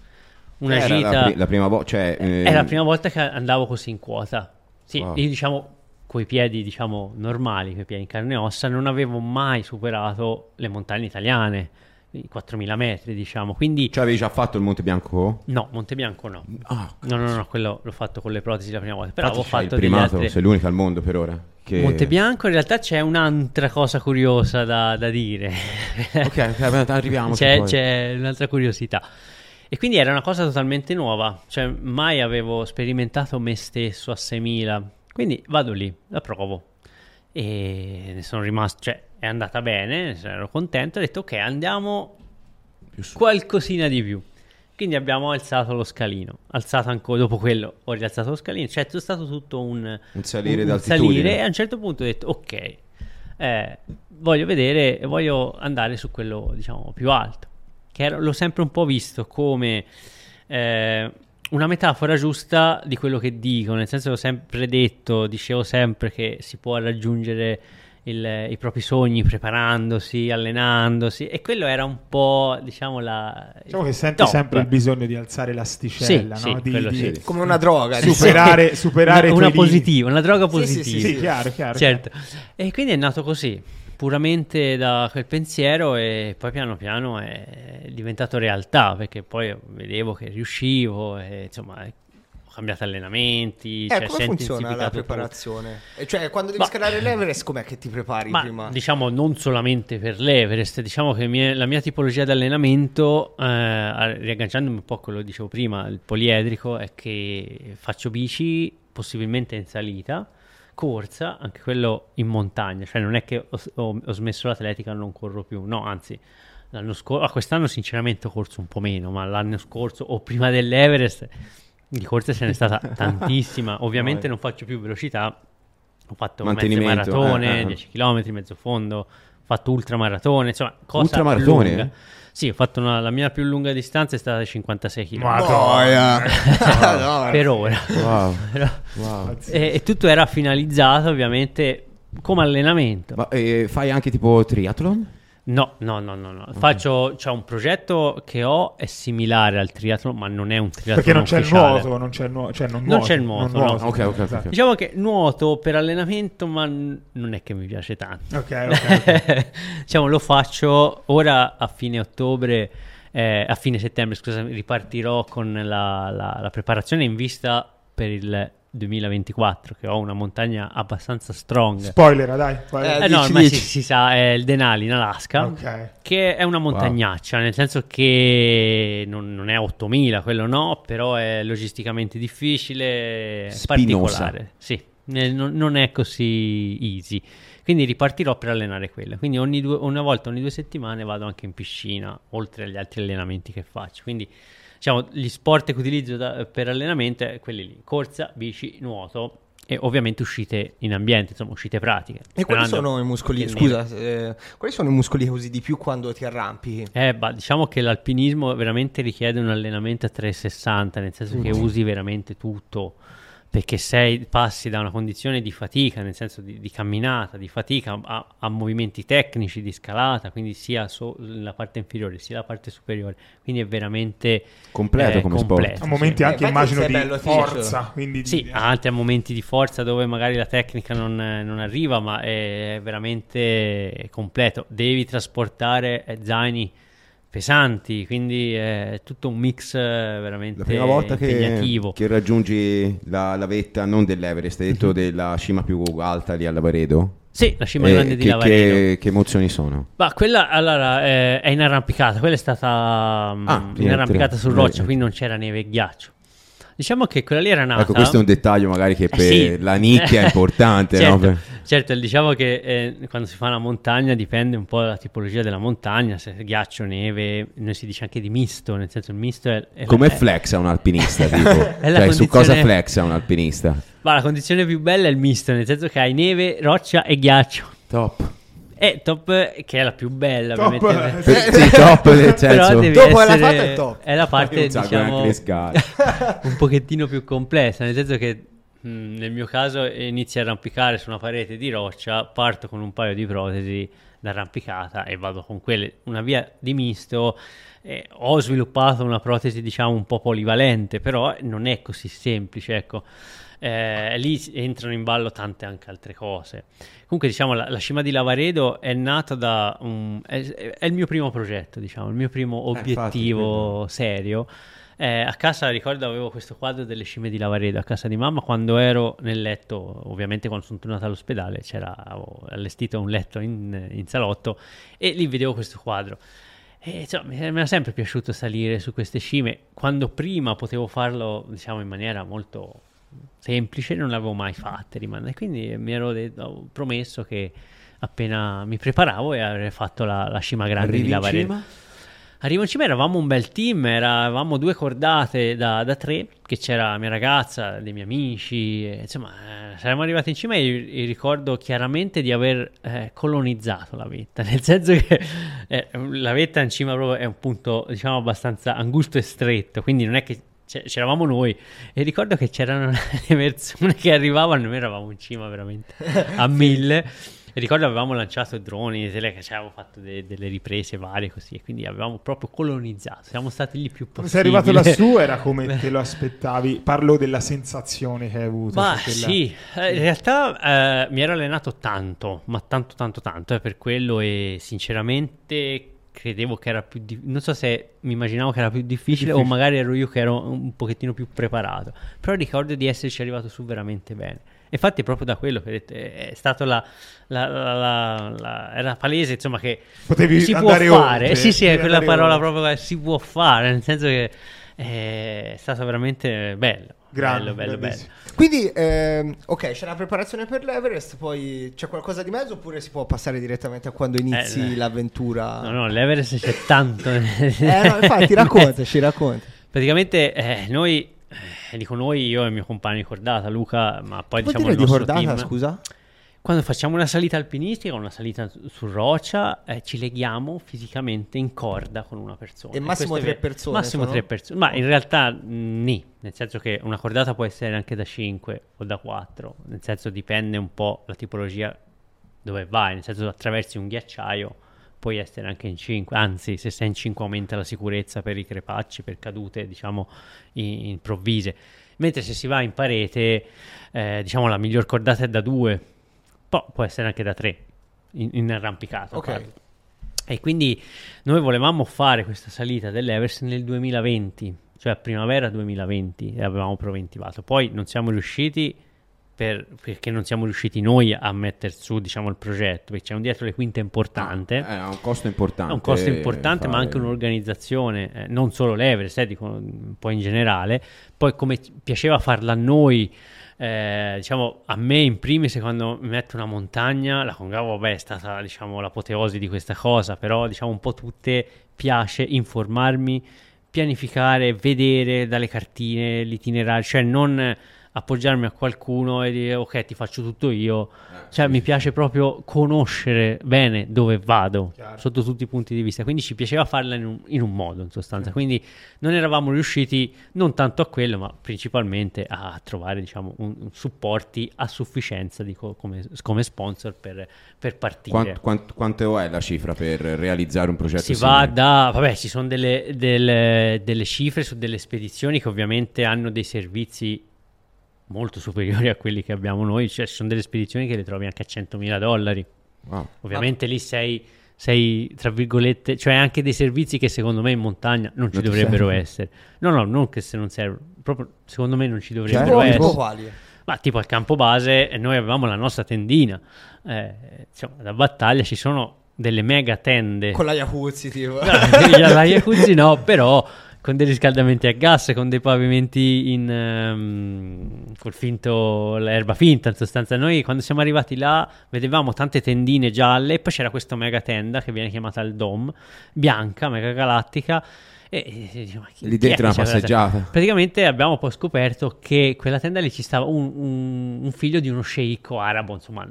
una era gita. La, pri- la prima volta, cioè, eh... È la prima volta che andavo così in quota. Sì, wow. io diciamo coi piedi diciamo normali, coi piedi in carne e ossa, non avevo mai superato le montagne italiane. I 4000 metri, diciamo. Quindi, cioè, avevi già fatto il Monte Bianco? No, Monte Bianco no. Ah, no, no, no, quello l'ho fatto con le protesi la prima volta. Però avevo fatto il primato, altre... sei l'unico al mondo per ora. Che... Monte Bianco in realtà c'è un'altra cosa curiosa da, da dire. ok, arriviamo. c'è, c'è un'altra curiosità. E quindi era una cosa totalmente nuova, cioè mai avevo sperimentato me stesso a 6.000, quindi vado lì, la provo. E ne sono rimasto, cioè è andata bene, ero contento, ho detto ok andiamo qualcosina di più. Quindi abbiamo alzato lo scalino, alzato ancora dopo quello, ho rialzato lo scalino, cioè è stato tutto un, un salire un, d'altitudine. Salire, e a un certo punto ho detto ok, eh, voglio vedere, voglio andare su quello diciamo più alto che ero, l'ho sempre un po' visto come eh, una metafora giusta di quello che dico, nel senso che ho sempre detto, dicevo sempre che si può raggiungere il, i propri sogni preparandosi, allenandosi e quello era un po' diciamo la... Diciamo che senti top. sempre il bisogno di alzare l'asticella, sì, no? sì, di, di, sì. come una droga. Superare, superare una, una positiva, una droga positiva. Sì, sì, chiaro, chiaro. Certo. E quindi è nato così puramente da quel pensiero e poi piano piano è diventato realtà perché poi vedevo che riuscivo e insomma ho cambiato allenamenti. Eh, cioè, come funziona la preparazione? E cioè, quando devi ma, scalare l'Everest, com'è che ti prepari ma, prima? Diciamo, non solamente per l'Everest, diciamo che mie, la mia tipologia di allenamento, eh, riagganciandomi un po' a quello che dicevo prima, il poliedrico, è che faccio bici possibilmente in salita corsa, anche quello in montagna, cioè non è che ho, ho, ho smesso l'atletica e non corro più, no, anzi, l'anno scorso, ah, quest'anno sinceramente ho corso un po' meno, ma l'anno scorso o prima dell'Everest di corsa ce n'è stata tantissima, ovviamente non faccio più velocità, ho fatto mezze maratone, eh, eh. 10 km, mezzo fondo, ho fatto ultramaratone, insomma, cosa ultramaratone? lunga. Sì, ho fatto una, la mia più lunga distanza è stata 56 km. Madonna! no, per ora. Wow. Però, wow. E, e, tutto era finalizzato ovviamente come allenamento. Ma eh, fai anche tipo triathlon? No, no, no, no, no. Okay. Faccio, c'è un progetto che ho, è similare al triathlon, ma non è un triathlon Perché non ufficiale. c'è il nuoto, non c'è il nuoto, cioè non, non c'è il nuoto, no. nuoto. Okay, okay, okay, Diciamo che nuoto per allenamento, ma non è che mi piace tanto. Ok, ok. diciamo, lo faccio ora a fine ottobre eh, a fine settembre, scusa, ripartirò con la, la, la preparazione in vista per il 2024 che ho una montagna abbastanza strong. Spoiler, dai. Eh, eh, no, ma si, si, sa, è il Denali in Alaska, okay. che è una montagnaccia, wow. nel senso che non, non, è 8000, quello no, però è logisticamente difficile, Spinosa. particolare. Sì, non, non è così easy. Quindi ripartirò per allenare quella. Quindi ogni due, una volta ogni due settimane vado anche in piscina, oltre agli altri allenamenti che faccio. Quindi diciamo, gli sport che utilizzo da, per allenamento è quelli lì, corsa, bici, nuoto e ovviamente uscite in ambiente, insomma uscite pratiche. E quali sono i muscoli, scusa, eh, quali sono i muscoli che usi di più quando ti arrampichi? Eh, bah, diciamo che l'alpinismo veramente richiede un allenamento a 360, nel senso mm. che usi veramente tutto perché sei, passi da una condizione di fatica, nel senso di, di camminata, di fatica, a, a, movimenti tecnici di scalata, quindi sia so, la parte inferiore sia la parte superiore, quindi è veramente completo eh, come completo, sport. A momenti sì. anche eh, immagino di forza. Quindi sì, di... anche a momenti di forza dove magari la tecnica non, non arriva, ma è veramente completo. Devi trasportare zaini pesanti, quindi è tutto un mix eh, veramente La prima volta che, che, raggiungi la, la, vetta, non dell'Everest, hai detto mm-hmm. della cima più alta lì a Lavaredo? Sì, la cima eh, grande di Lavaredo. Che, che, emozioni sono? Ma quella allora eh, è in arrampicata, quella è stata mm, ah, in arrampicata su roccia, quindi non c'era neve e ghiaccio. Diciamo che quella lì era nata. Ecco, questo è un dettaglio magari che eh, per sì. la nicchia è importante. certo, no? certo, diciamo che eh, quando si fa una montagna dipende un po' dalla tipologia della montagna, se ghiaccio, neve, noi si dice anche di misto, nel senso il misto è... è Come è, flexa un alpinista? tipo? cioè, condizione... su cosa flexa un alpinista? Ma la condizione più bella è il misto, nel senso che hai neve, roccia e ghiaccio. Top. E top, che è la più bella, top, ovviamente. Eh, sì, top nel senso. Dopo essere, la è top. È la parte, diciamo, un pochettino più complessa, nel senso che mh, nel mio caso inizio a arrampicare su una parete di roccia, parto con un paio di protesi d'arrampicata e vado con quelle, una via di misto. Eh, ho sviluppato una protesi, diciamo, un po' polivalente, però non è così semplice, ecco eh, lì entrano in ballo tante anche altre cose. Comunque, diciamo, la, la cima di Lavaredo è nata da un, è, è, il mio primo progetto, diciamo, il mio primo eh, obiettivo infatti, serio. Eh, a casa ricordo avevo questo quadro delle cime di Lavaredo a casa di mamma quando ero nel letto, ovviamente quando sono tornato all'ospedale c'era allestito un letto in, in salotto e lì vedevo questo quadro. E, insomma, mi era sempre piaciuto salire su queste cime quando prima potevo farlo diciamo in maniera molto semplice, non l'avevo mai fatta rimane. Quindi mi ero detto, promesso che appena mi preparavo e avrei fatto la, la cima grande Arrivi di Lavaredo. Arrivo in cima, eravamo un bel team, eravamo due cordate da, da tre, che c'era mia ragazza, dei miei amici, e, insomma, eh, saremmo arrivati in cima e, e ricordo chiaramente di aver eh, colonizzato la vetta, nel senso che eh, la vetta in cima proprio è un punto, diciamo, abbastanza angusto e stretto, quindi non è che c'eravamo noi. E ricordo che c'erano le persone che arrivavano noi eravamo in cima veramente a mille. E ricordo avevamo lanciato droni tele, cioè avevamo fatto de- delle riprese varie così e quindi avevamo proprio colonizzato siamo stati lì più possibile sei arrivato lassù era come te lo aspettavi. Parlo della sensazione che hai avuto ma quella... sì eh, in realtà eh, mi ero allenato tanto ma tanto tanto tanto eh, per quello e sinceramente credevo che era più difficile. Non so se mi immaginavo che era più difficile, difficile, o magari ero io che ero un pochettino più preparato. Però ricordo di esserci arrivato su veramente bene. Infatti, proprio da quello che detto, è stato la. la, la, la era palese, insomma, che Potevi si può fare. Oltre, sì, sì, è quella parola oltre. proprio che si può fare, nel senso che è stato veramente bello. Grande, bello, bello, bello. Quindi, ehm, ok, c'è la preparazione per l'Everest, poi c'è qualcosa di mezzo oppure si può passare direttamente a quando inizi eh, l'avventura? No, no, l'Everest c'è tanto. eh, no, infatti, raccontaci, racconta. Praticamente eh, noi, eh, dico noi, io e il mio compagno di cordata, Luca, ma poi diciamo il di cordata, team, scusa? Quando facciamo una salita alpinistica, una salita su roccia, eh, ci leghiamo fisicamente in corda con una persona. E massimo tre persone? Massimo sono? tre persone, ma in realtà nì, nel senso che una cordata può essere anche da 5 o da 4, nel senso dipende un po' la tipologia dove vai, nel senso attraversi un ghiacciaio puoi essere anche in 5, anzi se sei in 5 aumenta la sicurezza per i crepacci, per cadute diciamo improvvise, mentre se si va in parete eh, diciamo la miglior cordata è da 2 può essere anche da tre in, in arrampicata. Ok. E quindi noi volevamo fare questa salita dell'Everest nel 2020, cioè a primavera 2020, e avevamo preventivato. Poi non siamo riusciti per, perché non siamo riusciti noi a mettere su diciamo, il progetto, perché c'è un dietro le quinte importante. Ah, è un costo importante. È un costo importante, fare... ma anche un'organizzazione, eh, non solo l'Everest, eh, dico, un po' in generale. Poi come piaceva farla a noi, eh, diciamo, a me in primis quando metto una montagna, la Congavo vabbè, è stata diciamo, l'apoteosi di questa cosa, però diciamo un po' tutte piace informarmi, pianificare, vedere dalle cartine l'itinerario, cioè non appoggiarmi a qualcuno e dire ok ti faccio tutto io eh, cioè sì, mi piace proprio conoscere bene dove vado Chiaro. sotto tutti i punti di vista quindi ci piaceva farla in un, in un modo in sostanza sì. quindi non eravamo riusciti non tanto a quello ma principalmente a trovare diciamo un, un supporti a sufficienza dico, come, come, sponsor per, per partire quanto, quanto, quanto, è la cifra per realizzare un progetto si simile? va da vabbè ci sono delle, delle, delle cifre su delle spedizioni che ovviamente hanno dei servizi molto superiori a quelli che abbiamo noi, cioè ci sono delle spedizioni che le trovi anche a 100.000 dollari. Wow. Ovviamente wow. lì sei, sei, tra virgolette, cioè anche dei servizi che secondo me in montagna non ci non dovrebbero essere. No, no, non che se non servono, proprio secondo me non ci dovrebbero cioè, essere. Quali? Ma tipo al campo base noi avevamo la nostra tendina, eh, insomma, da battaglia ci sono delle mega tende. Con la Jacuzzi tipo. No, la Jacuzzi no, però con dei riscaldamenti a gas, con dei pavimenti in, um, col finto, l'erba finta in sostanza. Noi quando siamo arrivati là vedevamo tante tendine gialle e poi c'era questa mega tenda che viene chiamata il Dom, bianca, mega galattica. E, e diciamo, lì dentro una passeggiata. Praticamente abbiamo poi scoperto che quella tenda lì ci stava un, un, un figlio di uno sceicco arabo, insomma,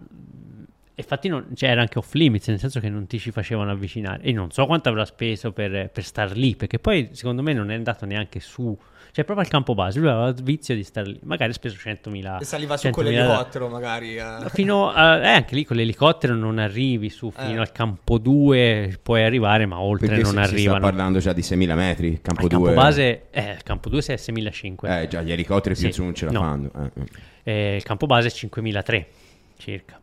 infatti non, cioè era anche off limits, nel senso che non ti ci facevano avvicinare. E non so quanto avrà speso per, per star lì, perché poi secondo me non è andato neanche su. Cioè, proprio al campo base, lui aveva il vizio di star lì. Magari ha speso 100.000. E saliva su con l'elicottero, magari. Eh. Fino a, eh, anche lì con l'elicottero non arrivi su fino eh. al campo 2, puoi arrivare, ma oltre perché non si, arrivano. Si sta parlando già di 6.000 metri. Campo 2. Campo base, eh, il campo 2 è 6.500. Eh, già, gli elicotteri sì. più su non ce la no. fanno. Eh. eh il campo base è 5.300 circa.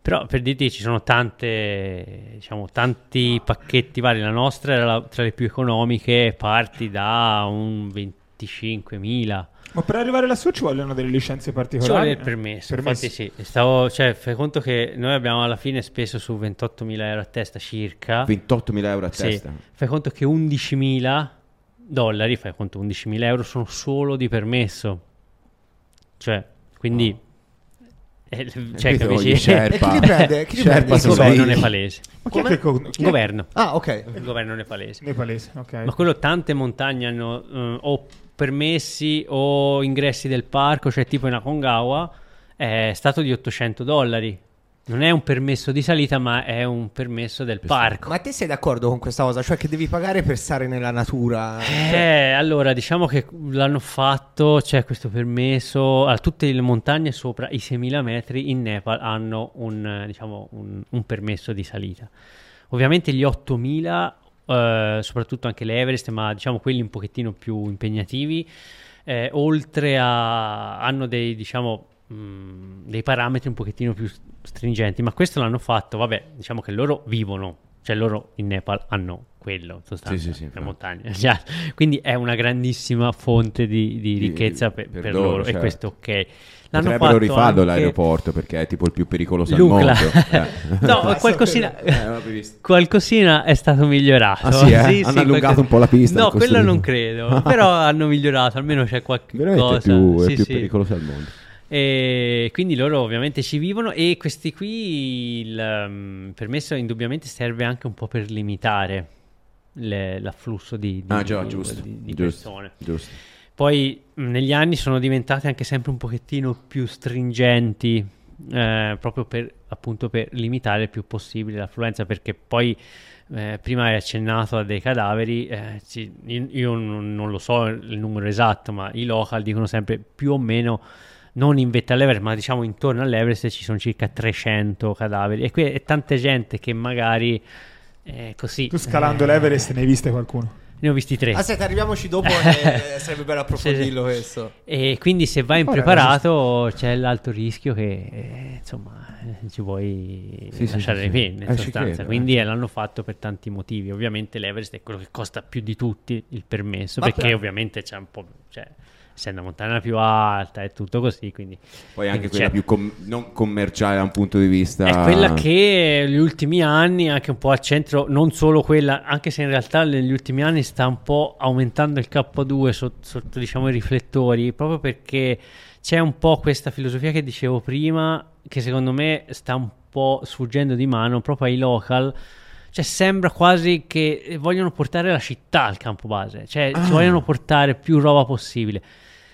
Però per dirti ci sono tante, diciamo, tanti pacchetti vari. La nostra era la, tra le più economiche, parti da un 25.000. Ma per arrivare lassù ci vogliono delle licenze particolari? Ci vuole il permesso, permesso. infatti sì. Stavo, cioè, fai conto che noi abbiamo alla fine speso su 28.000 euro a testa circa. 28.000 euro a testa? Sì. Fai conto che 11.000 dollari, fai conto 11.000 euro sono solo di permesso. Cioè, quindi... Oh eh, cioè, capisci? Sherpa. E chi li prende? Chi li prende? Il governo nepalese. Ma chi è che, chi governo. Ah, ok. Il governo nepalese. Nepalese, ok. Ma quello tante montagne hanno uh, o permessi o ingressi del parco, cioè tipo in Akongawa, è stato di 800 dollari. Non è un permesso di salita, ma è un permesso del parco. Ma te sei d'accordo con questa cosa? Cioè che devi pagare per stare nella natura? Eh, allora, diciamo che l'hanno fatto, c'è questo permesso. Allora, tutte le montagne sopra i 6.000 metri in Nepal hanno un, diciamo, un, un permesso di salita. Ovviamente gli 8.000, eh, soprattutto anche l'Everest, ma diciamo quelli un pochettino più impegnativi, eh, oltre a... hanno dei, diciamo mh, mm, dei parametri un pochettino più stringenti, ma questo l'hanno fatto, vabbè, diciamo che loro vivono, cioè loro in Nepal hanno quello, sostanzialmente, sì, sì, sì, le montagne. Cioè, quindi è una grandissima fonte di, di ricchezza per, per, per loro, loro certo. e questo ok. L'hanno Potrebbero rifarlo anche... l'aeroporto perché è tipo il più pericoloso Lucla. al mondo. Eh. no, qualcosina, eh, qualcosina è stato migliorato. Ah, sì, eh? sì, hanno sì, allungato qualche... un po' la pista. No, quello non credo, però hanno migliorato, almeno c'è qualche Veramente cosa. Più, è più pericoloso al mondo. E quindi loro ovviamente ci vivono e questi qui il um, permesso indubbiamente serve anche un po' per limitare le, l'afflusso di, di, ah, già, giusto, di, di giusto, persone. Giusto. Poi negli anni sono diventate anche sempre un pochettino più stringenti eh, proprio per appunto per limitare il più possibile l'affluenza perché poi eh, prima hai accennato a dei cadaveri, eh, ci, io, io non, non, lo so il numero esatto, ma i local dicono sempre più o meno non in vetta all'Everest, ma diciamo intorno all'Everest ci sono circa 300 cadaveri e qui è tanta gente che magari eh, così... Tu scalando eh, l'Everest ne hai viste qualcuno? Ne ho visti tre. Aspetta, arriviamoci dopo. e sarebbe bello approfondirlo sì, sì. questo. E quindi, se vai impreparato, c'è l'alto rischio che eh, insomma ci vuoi sì, lasciare le penne. In eh, sostanza. Credo, quindi eh. l'hanno fatto per tanti motivi. Ovviamente, l'Everest è quello che costa più di tutti il permesso. Ma perché, per... ovviamente, c'è un po'. Cioè, essendo montagna più alta e tutto così. Quindi, Poi anche quella più com- non commerciale da un punto di vista. È quella che negli ultimi anni, anche un po' al centro, non solo quella, anche se in realtà negli ultimi anni sta un po' aumentando il K2 sotto, sotto diciamo, i riflettori, proprio perché c'è un po' questa filosofia che dicevo prima, che secondo me sta un po' sfuggendo di mano proprio ai local cioè sembra quasi che vogliono portare la città al campo base, cioè ah. ci vogliono portare più roba possibile.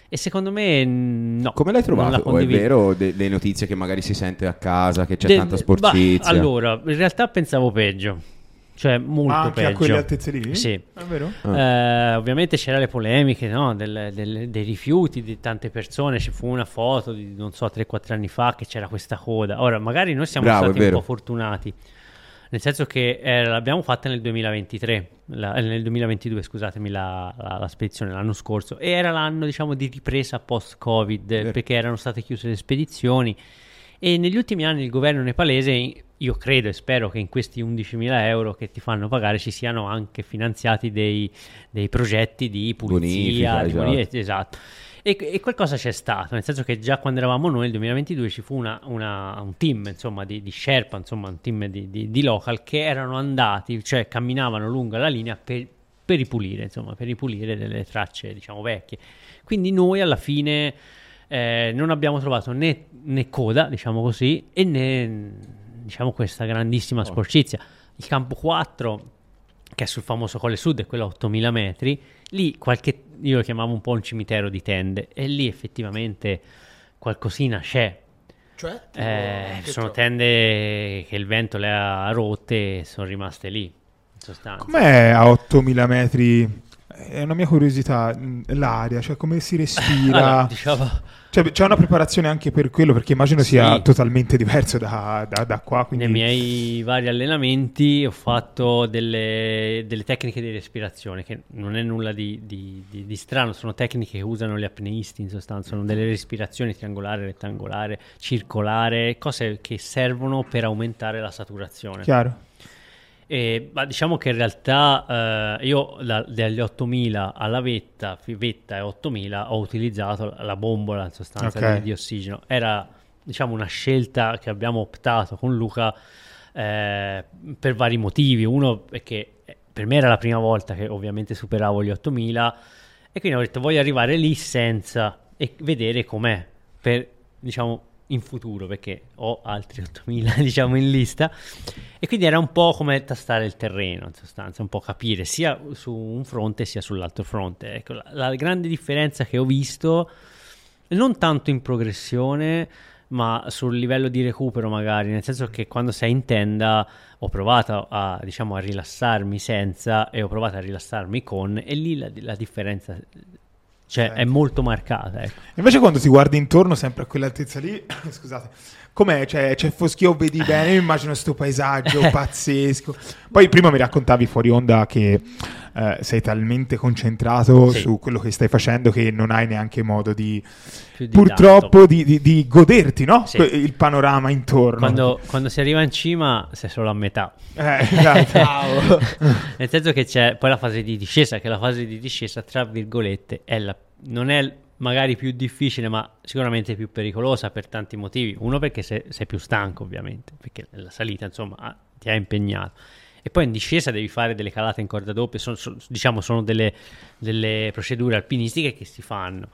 E secondo me no. Come l'hai trovato? O è vero delle notizie che magari si sente a casa, che c'è de- tanta sporcizia? Bah, allora, in realtà pensavo peggio. Cioè, molto ah, anche peggio. a quelle altezze lì? Sì. È vero? Ah. Eh, ovviamente c'erano le polemiche no? del, del, dei rifiuti di tante persone. Ci fu una foto di non so 3-4 anni fa che c'era questa coda. Ora, magari noi siamo Bravo, stati un po' fortunati nel senso che eh, l'abbiamo fatta nel 2023, la, eh, nel 2022 scusatemi la, la, la, spedizione l'anno scorso e era l'anno diciamo di ripresa post-covid eh. perché erano state chiuse le spedizioni e negli ultimi anni il governo nepalese io credo e spero che in questi 11.000 euro che ti fanno pagare ci siano anche finanziati dei, dei progetti di pulizia, Bonifica, di esatto. esatto e, e, qualcosa c'è stato, nel senso che già quando eravamo noi nel 2022 ci fu una, una, un team insomma, di, di, Sherpa, insomma, un team di, di, di, local che erano andati, cioè camminavano lungo la linea per, per ripulire, insomma, per ripulire delle tracce diciamo vecchie. Quindi noi alla fine eh, non abbiamo trovato né, né, coda, diciamo così, e né diciamo questa grandissima oh. sporcizia. Il campo 4 che è sul famoso Colle Sud, è quello a 8000 metri, lì qualche, io lo chiamavo un po' un cimitero di tende, e lì effettivamente qualcosina c'è. Cioè? Eh, sono tende che il vento le ha rotte e sono rimaste lì, in sostanza. Com'è a 8000 metri? È una mia curiosità, l'aria, cioè come si respira. allora, diciamo cioè, c'è una preparazione anche per quello, perché immagino sì. sia totalmente diverso da, da, da qua. Quindi... Nei miei vari allenamenti ho fatto delle, delle, tecniche di respirazione, che non è nulla di, di, di, di, strano, sono tecniche che usano gli apneisti in sostanza, sono delle respirazioni triangolare, rettangolare, circolare, cose che servono per aumentare la saturazione. Chiaro. E, ma diciamo che in realtà eh, io da, dagli 8000 alla vetta, vetta e 8000 ho utilizzato la bombola in sostanza okay. di, di, ossigeno. Era diciamo una scelta che abbiamo optato con Luca eh, per vari motivi. Uno perché eh, per me era la prima volta che ovviamente superavo gli 8000 e quindi ho detto voglio arrivare lì senza e vedere com'è per diciamo in futuro perché ho altri 8000 diciamo in lista e quindi era un po' come tastare il terreno in sostanza, un po' capire sia su un fronte sia sull'altro fronte. Ecco, la, la grande differenza che ho visto non tanto in progressione ma sul livello di recupero magari, nel senso che quando sei in tenda ho provato a, diciamo, a rilassarmi senza e ho provato a rilassarmi con e lì la, la differenza cioè, è molto marcata. Ecco. Invece, quando ti guardi intorno, sempre a quell'altezza lì, scusate, com'è? Cioè, c'è foschio, vedi bene? Io immagino questo paesaggio pazzesco. Poi, prima mi raccontavi fuori onda che eh, sei talmente concentrato sì. su quello che stai facendo che non hai neanche modo di, di purtroppo, di, di, di, goderti no? sì. il panorama intorno. Quando, quando, si arriva in cima, sei solo a metà. Eh, esatto. Nel senso che c'è poi la fase di discesa, che la fase di discesa, tra virgolette, è la, non è magari più difficile, ma sicuramente più pericolosa per tanti motivi. Uno perché sei, sei più stanco, ovviamente, perché la salita, insomma, ti ha impegnato e poi in discesa devi fare delle calate in corda doppia, sono, sono, diciamo sono delle, delle, procedure alpinistiche che si fanno.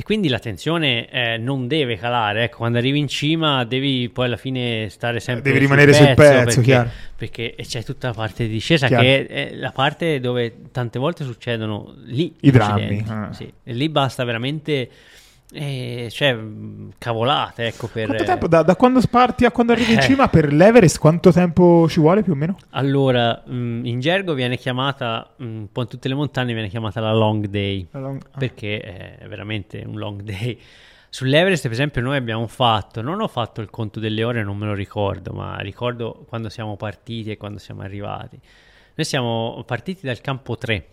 E quindi la tensione eh, non deve calare, ecco, quando arrivi in cima devi poi alla fine stare sempre Devi rimanere sul pezzo, sul pezzo perché, perché c'è tutta la parte di discesa chiaro. che è, la parte dove tante volte succedono lì i drammi. Ah. Sì. E lì basta veramente eh, cioè, cavolate, ecco per... Quanto tempo, da, da quando parti a quando arrivi in eh. cima per l'Everest, quanto tempo ci vuole più o meno? Allora, mm, in gergo viene chiamata, mh, un po' in tutte le montagne viene chiamata la long day, la long... Ah. perché è veramente un long day. Sull'Everest, per esempio, noi abbiamo fatto, non ho fatto il conto delle ore, non me lo ricordo, ma ricordo quando siamo partiti e quando siamo arrivati. Noi siamo partiti dal campo 3,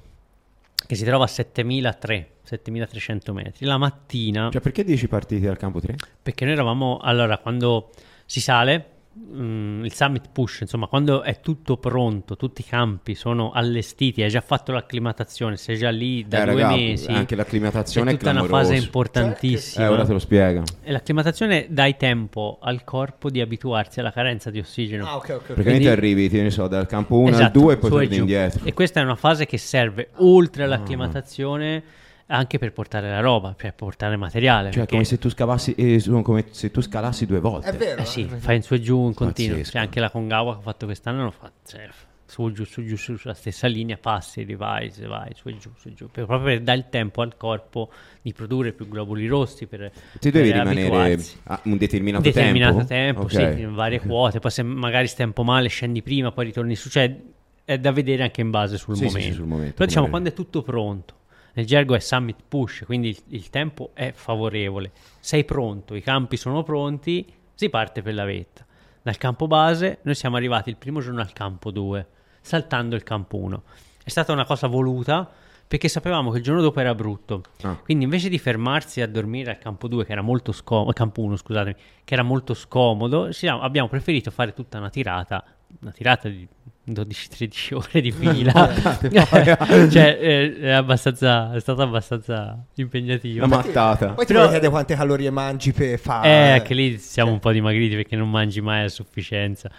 che si trova a 7003, 7300 metri. La mattina... Cioè perché 10 partiti al campo 3? Perché noi eravamo... Allora, quando si sale Mm, il summit push, insomma, quando è tutto pronto, tutti i campi sono allestiti, hai già fatto l'acclimatazione, sei già lì da eh, due raga, mesi. Anche l'acclimatazione è tutta una fase importantissima. Eh, ora te lo spiega. E l'acclimatazione dai tempo al corpo di abituarsi alla carenza di ossigeno. Ah, ok, ok. Praticamente Quindi, arrivi, ti ne so, dal campo 1 esatto, al 2 e poi torni indietro. E questa è una fase che serve oltre all'acclimatazione. Ah anche per portare la roba, per portare materiale. Cioè, come se tu scavassi, eh, come se tu scalassi due volte. È vero. Eh sì, fai in su e giù in continuo. Cioè, anche la Congawa che ho fatto quest'anno l'ho fatto. Cioè, su, giù, su, giù, su, sulla stessa linea, passi, rivai, vai, su e giù, su e giù, per, proprio per dare il tempo al corpo di produrre più globuli rossi. Per, Ti devi rimanere a un determinato, determinato tempo. tempo okay. sì, in varie quote. Poi se magari stai un po' male, scendi prima, poi ritorni su. Cioè, è da vedere anche in base sul, sì, momento. Sì, sul momento. Però diciamo, quando è tutto pronto, nel gergo è summit push, quindi il, il, tempo è favorevole. Sei pronto, i campi sono pronti, si parte per la vetta. Dal campo base noi siamo arrivati il primo giorno al campo 2, saltando il campo 1. È stata una cosa voluta perché sapevamo che il giorno dopo era brutto. Ah. Quindi invece di fermarsi a dormire al campo 2, che era molto scomodo, campo 1, scusatemi, che era molto scomodo, abbiamo preferito fare tutta una tirata, una tirata di 12-13 ore di fila. cioè, eh, è, abbastanza, è stata abbastanza impegnativa. Una mattata. Poi ti Però, chiede quante calorie mangi per fare. Eh, anche lì siamo un po' dimagriti perché non mangi mai a sufficienza.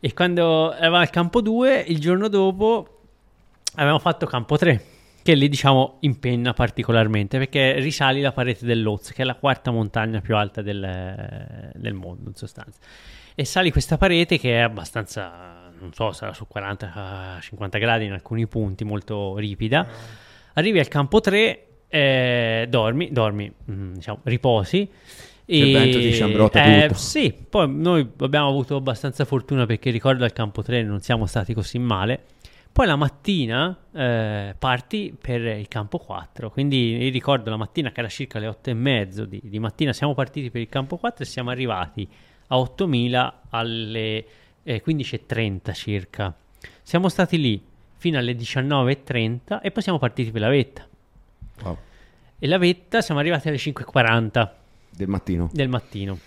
E quando eravamo al campo 2, il giorno dopo avevamo fatto campo 3 che lì diciamo impegna particolarmente perché risali la parete dell'Oz, che è la quarta montagna più alta del, del mondo in sostanza. E sali questa parete che è abbastanza non so, sarà su 40-50 gradi in alcuni punti, molto ripida. Arrivi al campo 3, eh, dormi, dormi, mm, diciamo, riposi. E il vento ti sciambrotta eh, tutto. Sì, poi noi abbiamo avuto abbastanza fortuna perché ricordo al campo 3 non siamo stati così male. Poi la mattina eh, parti per il campo 4, quindi ricordo la mattina che era circa le 8 e mezzo di, di mattina siamo partiti per il campo 4 e siamo arrivati a 8000 alle eh, 15.30 circa. Siamo stati lì fino alle 19.30 e poi siamo partiti per la vetta. Wow. E la vetta siamo arrivati alle 5.40 del mattino. Del mattino.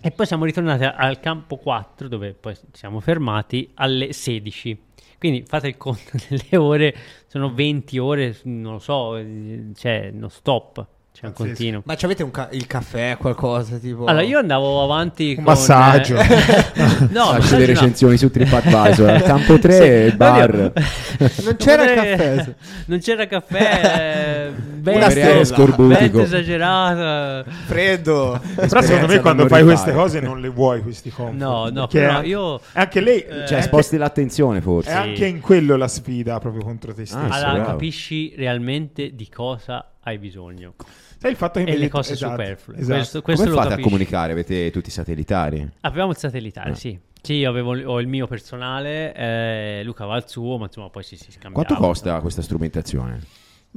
E poi siamo ritornati al campo 4 dove poi siamo fermati alle 16. Quindi fate il conto delle ore, sono 20 ore, non lo so, eh, cioè non stop. C'è un continuo. Ma avete ca- il caffè, qualcosa tipo? Allora, io andavo avanti un con... massaggio. Eh... no, Faccio le recensioni no. su TripAdvisor. Al campo 3, bar. non c'era caffè. non c'era caffè. Vento, vento esagerata. Freddo. Però secondo me quando fai queste cose non le vuoi questi compiti. No, no, però io... Anche lei... Eh, cioè, sposti l'attenzione forse. È anche in quello la sfida proprio contro te stesso. Ah, allora, capisci realmente di cosa hai bisogno. Sai il fatto che e le cose esatto, superflue. Esatto. Questo, questo Come fate capisci. a comunicare? Avete tutti i satellitari? Avevamo il satellitare, ah. sì. Sì, io avevo, ho il mio personale, eh, Luca va al suo, ma insomma poi si, si scambia. Quanto costa questa strumentazione?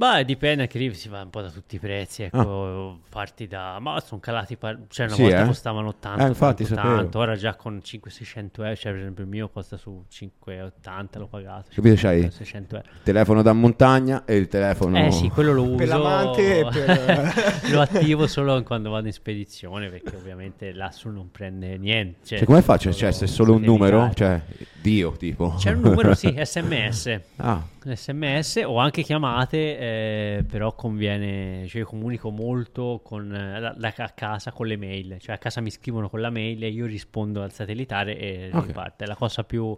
Beh, dipende anche lì, si va un po' da tutti i prezzi, ecco, ah. parti da... Ma sono calati, par... cioè una sì, volta eh? costavano 80, eh, infatti, tanto, ora già con 500-600 euro, cioè per esempio il mio costa su 580, l'ho pagato. Capito, c'hai 600 euro. telefono da montagna e il telefono... Eh sì, quello lo uso... Per l'amante per... lo attivo solo quando vado in spedizione, perché ovviamente lassù non prende niente. Cioè, cioè come faccio? Cioè, se è solo un numero? Cioè, Dio, tipo... C'è un numero, sì, sms. ah. Sms o anche chiamate... Eh, però conviene, cioè io comunico molto con, eh, da, a casa con le mail, cioè a casa mi scrivono con la mail e io rispondo al satellitare e okay. riparte. È la cosa più,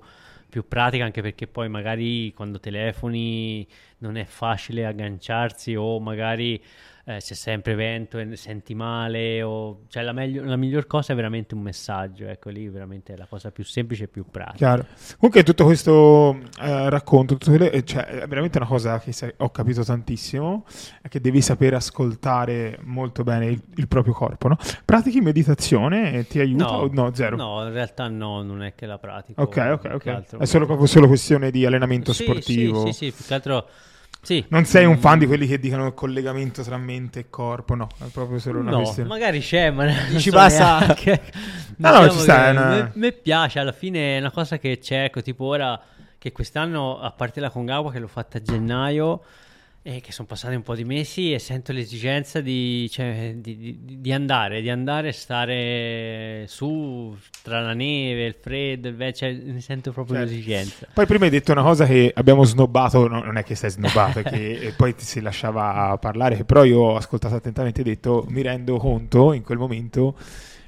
più pratica anche perché poi magari quando telefoni non è facile agganciarsi o magari eh, c'è sempre vento e senti male, o... cioè la, meglio, la, miglior cosa è veramente un messaggio, ecco lì veramente è la cosa più semplice e più pratica. Chiaro. Comunque tutto questo eh, racconto, tutto quello, cioè, è veramente una cosa che ho capito tantissimo, è che devi sapere ascoltare molto bene il, il proprio corpo, no? Pratichi meditazione e ti aiuta no, o no? Zero? No, in realtà no, non è che la pratico. Ok, ok, ok. È solo, solo questione di allenamento sì, sportivo. Sì, sì, sì, più che altro sì. Non sei un fan di quelli che dicono il collegamento tra mente e corpo, no, è proprio solo una no, questione. magari c'è, ma non ci so basta. no, no, ci sta. A me piace, alla fine è una cosa che cerco, tipo ora che quest'anno, a parte la Congawa che l'ho fatta a gennaio, e che sono passati un po' di mesi e sento l'esigenza di, cioè, di, di, di andare, di andare a stare su tra la neve, il freddo, il ve- cioè, ne sento proprio certo. l'esigenza. Poi prima hai detto una cosa che abbiamo snobbato, no, non è che sei snobbato, è che poi ti si lasciava parlare, però io ho ascoltato attentamente e detto mi rendo conto in quel momento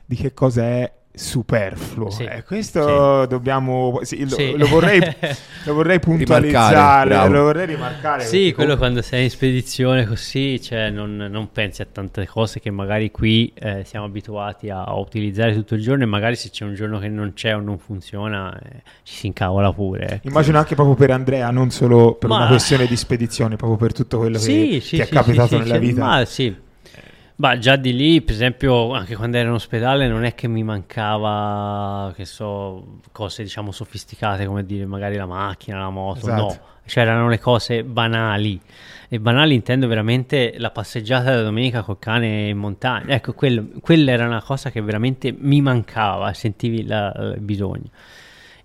di che cosa è superfluo. Sì, eh, questo sì. dobbiamo. Sì, lo, lo, vorrei, lo, vorrei, puntualizzare. Lo vorrei rimarcare. Sì, quello com- quando sei in spedizione così, cioè, non, non, pensi a tante cose che magari qui eh, siamo abituati a, a, utilizzare tutto il giorno. E magari se c'è un giorno che non c'è o non funziona, eh, ci si incavola pure. Ecco. Immagino anche proprio per Andrea, non solo per ma... una questione di spedizione, proprio per tutto quello che ti è capitato nella vita. Ma sì Bah, già di lì, per esempio, anche quando ero in ospedale, non è che mi mancava, che so, cose diciamo sofisticate come dire magari la macchina, la moto, esatto. no, c'erano le cose banali. E banali intendo veramente la passeggiata da domenica col cane in montagna. Ecco, quello, quella era una cosa che veramente mi mancava, sentivi il bisogno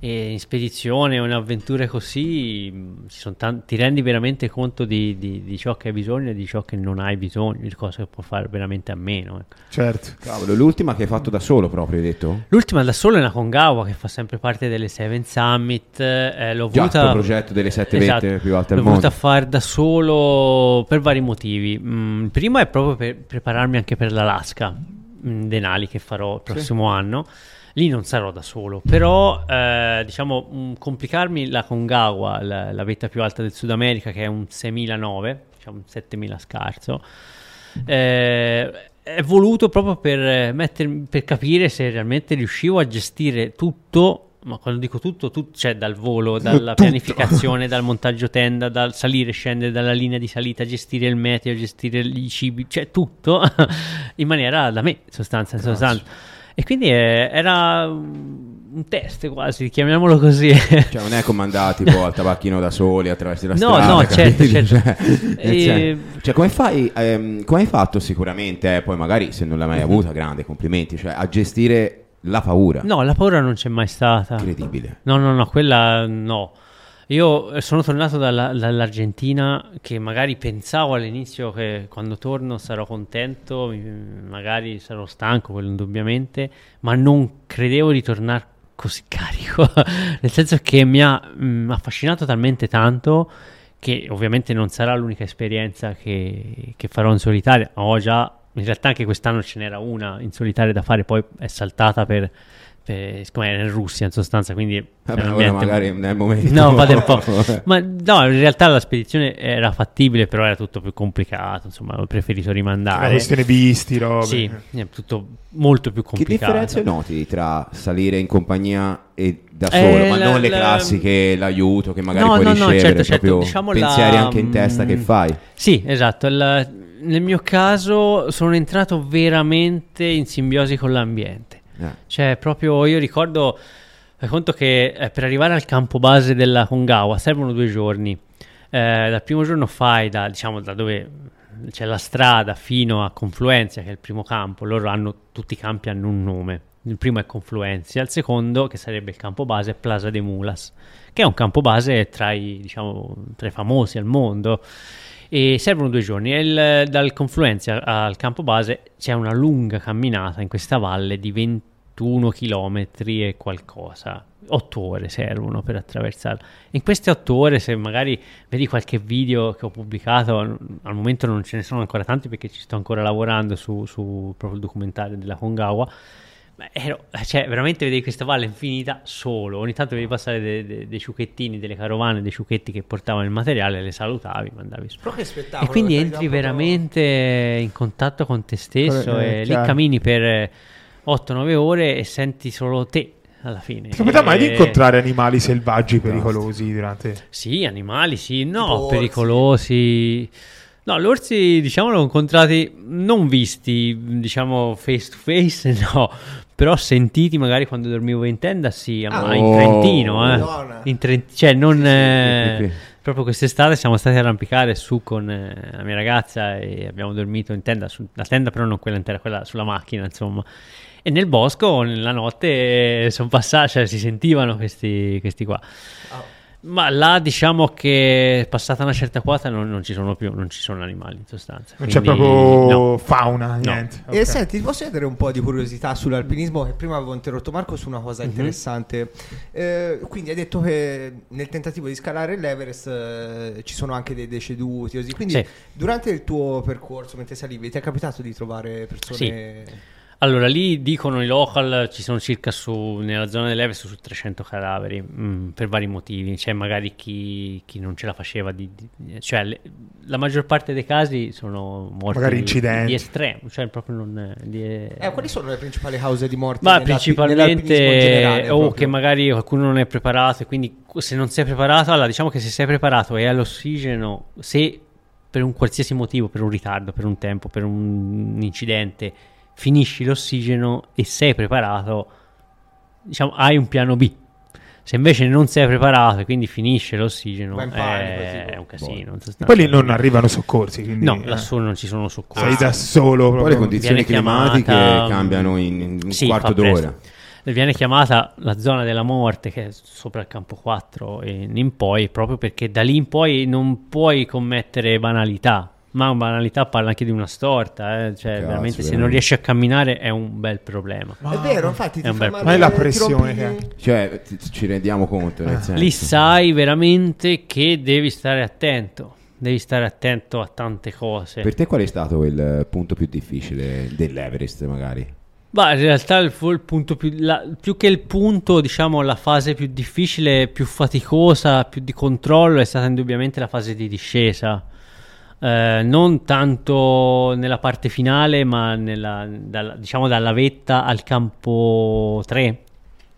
e in spedizione o in avventure così tan- ti rendi veramente conto di, di, di, ciò che hai bisogno e di ciò che non hai bisogno, di cosa puoi fare veramente a meno. Ecco. Certo. Cavolo, l'ultima che hai fatto da solo proprio, hai detto? L'ultima da solo è una Congawa che fa sempre parte delle Seven Summit. Eh, l'ho Già, voluta... progetto delle sette esatto, vette più alte al mondo. L'ho voluta fare da solo per vari motivi. Mm, il primo è proprio per prepararmi anche per l'Alaska, mm, Denali che farò il prossimo sì. anno lì non sarò da solo, però eh, diciamo mh, mm, complicarmi la Congawa, la, la, vetta più alta del Sud America che è un 6009, diciamo un 7000 scarso, eh, è voluto proprio per, mettermi, per capire se realmente riuscivo a gestire tutto ma quando dico tutto, tutto cioè dal volo, dalla tutto. pianificazione, dal montaggio tenda, dal salire e scendere dalla linea di salita, gestire il meteo, gestire i cibi, cioè tutto in maniera da me, sostanza, in sostanza. E quindi eh, era un test quasi, chiamiamolo così. Cioè non è comandato tipo al tabacchino da soli attraverso la no, strada. No, no, certo, certo. Cioè, e... cioè, come fai, ehm, come hai fatto sicuramente, eh, poi magari se non l'hai mai avuta, grande, complimenti, cioè a gestire la paura? No, la paura non c'è mai stata. Incredibile. No, no, no, quella no. Io eh, sono tornato dalla, dall'Argentina che magari pensavo all'inizio che quando torno sarò contento, magari sarò stanco, quello indubbiamente, ma non credevo di tornare così carico, nel senso che mi ha mh, mm, affascinato talmente tanto che ovviamente non sarà l'unica esperienza che, che farò in solitaria, ho già, in realtà anche quest'anno ce n'era una in solitaria da fare, poi è saltata per eh, siccome era in Russia in sostanza, quindi Vabbè, ora magari nel momento no, fate un po'. Ma no, in realtà la spedizione era fattibile, però era tutto più complicato. Insomma, ho preferito rimandare. La questione visti, robe. Sì, è tutto molto più complicato. Che differenze noti tra salire in compagnia e da eh, solo, eh, ma la, non le classiche, l'aiuto che magari no, puoi no, ricevere, no, certo, certo, diciamo pensieri la, anche in testa che mm, fai. Sì, esatto. La, nel mio caso sono entrato veramente in simbiosi con l'ambiente eh. Cioè, proprio io ricordo, fai conto che eh, per arrivare al campo base della Congawa servono due giorni. Eh, dal primo giorno fai da, diciamo, da dove c'è la strada fino a Confluenzia, che è il primo campo. Loro hanno, tutti i campi hanno un nome. Il primo è Confluenzia, il secondo, che sarebbe il campo base, è Plaza de Mulas, che è un campo base tra i, diciamo, tra i famosi al mondo e servono due giorni. Il, dal Confluenzia al campo base c'è una lunga camminata in questa valle di 21 km e qualcosa. 8 ore servono per attraversarla. In queste 8 ore, se magari vedi qualche video che ho pubblicato, al momento non ce ne sono ancora tanti perché ci sto ancora lavorando su, su proprio il documentario della Kongawa ero, cioè, veramente vedevi questa valle infinita solo. Ogni tanto vedevi passare dei, dei, dei ciuchettini, delle carovane, dei ciuchetti che portavano il materiale, le salutavi, mandavi su. Però che spettacolo! E quindi entri veramente in contatto con te stesso eh, e chiaro. lì cammini per 8-9 ore e senti solo te alla fine. Ti capita mai di incontrare animali selvaggi pericolosi durante... Sì, animali, sì, no, pericolosi... No, gli orsi, diciamo, li ho incontrati non visti, diciamo, face to face, no, però sentiti magari quando dormivo in tenda, sì, ah, in Trentino, eh. In Trent- cioè, non... Eh, proprio quest'estate siamo stati a arrampicare su con eh, la mia ragazza e abbiamo dormito in tenda, su, la tenda però non quella intera, quella sulla macchina, insomma. E nel bosco, nella notte, sono passati, cioè si sentivano questi, questi qua. Oh. Ma là diciamo che passata una certa quota non, non ci sono più, non ci sono animali in sostanza. Non c'è proprio no. fauna, niente. No. Okay. E senti, ti posso chiedere un po' di curiosità sull'alpinismo? Che prima avevo interrotto Marco su una cosa mm-hmm. interessante. Eh, quindi hai detto che nel tentativo di scalare l'Everest eh, ci sono anche dei deceduti. Così. Quindi sì. durante il tuo percorso, mentre salivi, ti è capitato di trovare persone... Sì. Allora, lì dicono i local ci sono circa su, nella zona dell'Everest su 300 cadaveri mh, mm, per vari motivi. C'è magari chi, chi non ce la faceva, di, di, cioè le, la maggior parte dei casi sono morti magari incidenti. di estremo. Cioè proprio non, di, eh, quali sono le principali cause di morte? Ma principalmente o che magari qualcuno non è preparato e quindi se non sei preparato, allora diciamo che se sei preparato e hai l'ossigeno, se per un qualsiasi motivo, per un ritardo, per un tempo, per un incidente finisci l'ossigeno e sei preparato, diciamo, hai un piano B. Se invece non sei preparato e quindi finisce l'ossigeno, panico, è, è un casino. E poi lì non arrivano soccorsi. Quindi, no, eh. lassù non ci sono soccorsi. Sei da solo. Poi le condizioni climatiche chiamata, cambiano in, in un sì, quarto d'ora. Viene chiamata la zona della morte, che è sopra il campo 4 e in poi, proprio perché da lì in poi non puoi commettere banalità ma banalità parla anche di una storta, eh? cioè Cazzo, veramente se non riesci a camminare è un bel problema. Ma... È vero, infatti, è bel ma è la pressione che Cioè, ci rendiamo conto. Ah. Lì sai veramente che devi stare attento. Devi stare attento a tante cose. Per te qual è stato il punto più difficile dell'Everest, magari? Beh, in realtà il, il punto più, la, più che il punto, diciamo, la fase più difficile, più faticosa, più di controllo è stata indubbiamente la fase di discesa eh, non tanto nella parte finale, ma nella, dalla, diciamo dalla vetta al campo 3.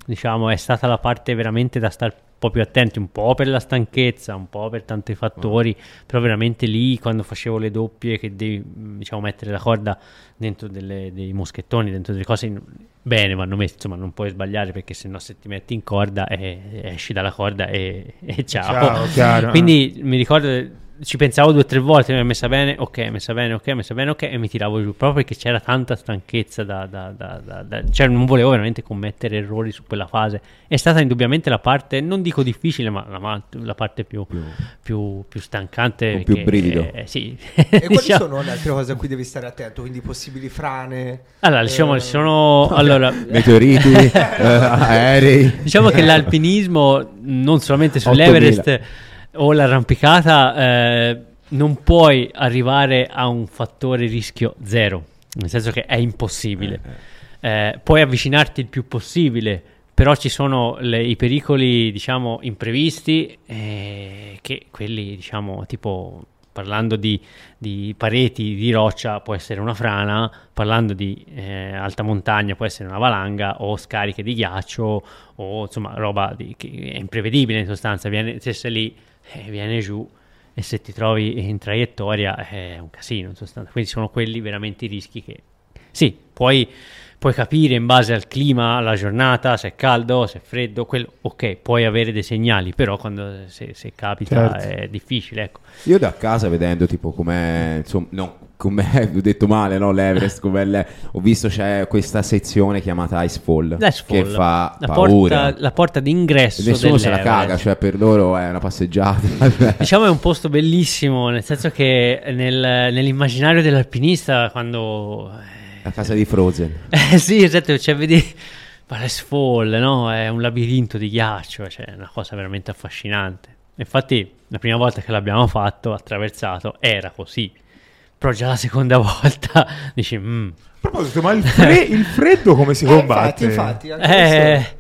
Diciamo, è stata la parte veramente da stare un po' più attenti, un po' per la stanchezza, un po' per tanti fattori, mm. però veramente lì quando facevo le doppie che devi diciamo, mettere la corda dentro delle, dei moschettoni, dentro delle cose bene vanno messe, insomma non puoi sbagliare perché sennò se ti metti in corda eh, esci dalla corda e, e ciao. ciao Quindi mi ricordo ci pensavo due o tre volte, mi ha messa bene, ok, messa bene, ok, messa bene, ok, e mi tiravo giù proprio perché c'era tanta stanchezza, da, da, da, da, cioè non volevo veramente commettere errori su quella fase. È stata indubbiamente la parte, non dico difficile, ma la, la parte più, più. Più, più, stancante. Più brivido. Eh, sì. E quali diciamo... sono le altre cose a cui devi stare attento? Quindi possibili frane? Allora, diciamo, eh... sono... Allora... Meteoriti, eh, aerei. Diciamo che l'alpinismo, non solamente sull'Everest o l'arrampicata eh, non puoi arrivare a un fattore rischio zero, nel senso che è impossibile. Eh, eh. eh, puoi avvicinarti il più possibile, però ci sono le, i pericoli, diciamo, imprevisti, eh, che quelli, diciamo, tipo parlando di, di, pareti di roccia può essere una frana, parlando di eh, alta montagna può essere una valanga o scariche di ghiaccio o insomma roba di, che è imprevedibile in sostanza, viene, se sei lì eh, viene giù e se ti trovi in traiettoria è un casino in sostanza. Quindi sono quelli veramente i rischi che sì, puoi, puoi capire in base al clima, alla giornata, se è caldo, se è freddo, quello, ok, puoi avere dei segnali, però quando se, se capita certo. è difficile. Ecco. Io da casa vedendo tipo com'è, insomma, no, come ho detto male, no? L'Everest, come le... ho visto c'è questa sezione chiamata Icefall, Icefall che fa la paura. Porta, la porta d'ingresso. E nessuno se la caga, cioè per loro è una passeggiata. diciamo è un posto bellissimo, nel senso che nel, nell'immaginario dell'alpinista quando... La casa di Frozen. Eh sì, esatto, cioè vedi... Fall, no? È un labirinto di ghiaccio, cioè è una cosa veramente affascinante. Infatti, la prima volta che l'abbiamo fatto, attraversato, era così però già la seconda volta dici mm. a proposito ma il, fre- il freddo come si eh, combatte infatti, infatti eh,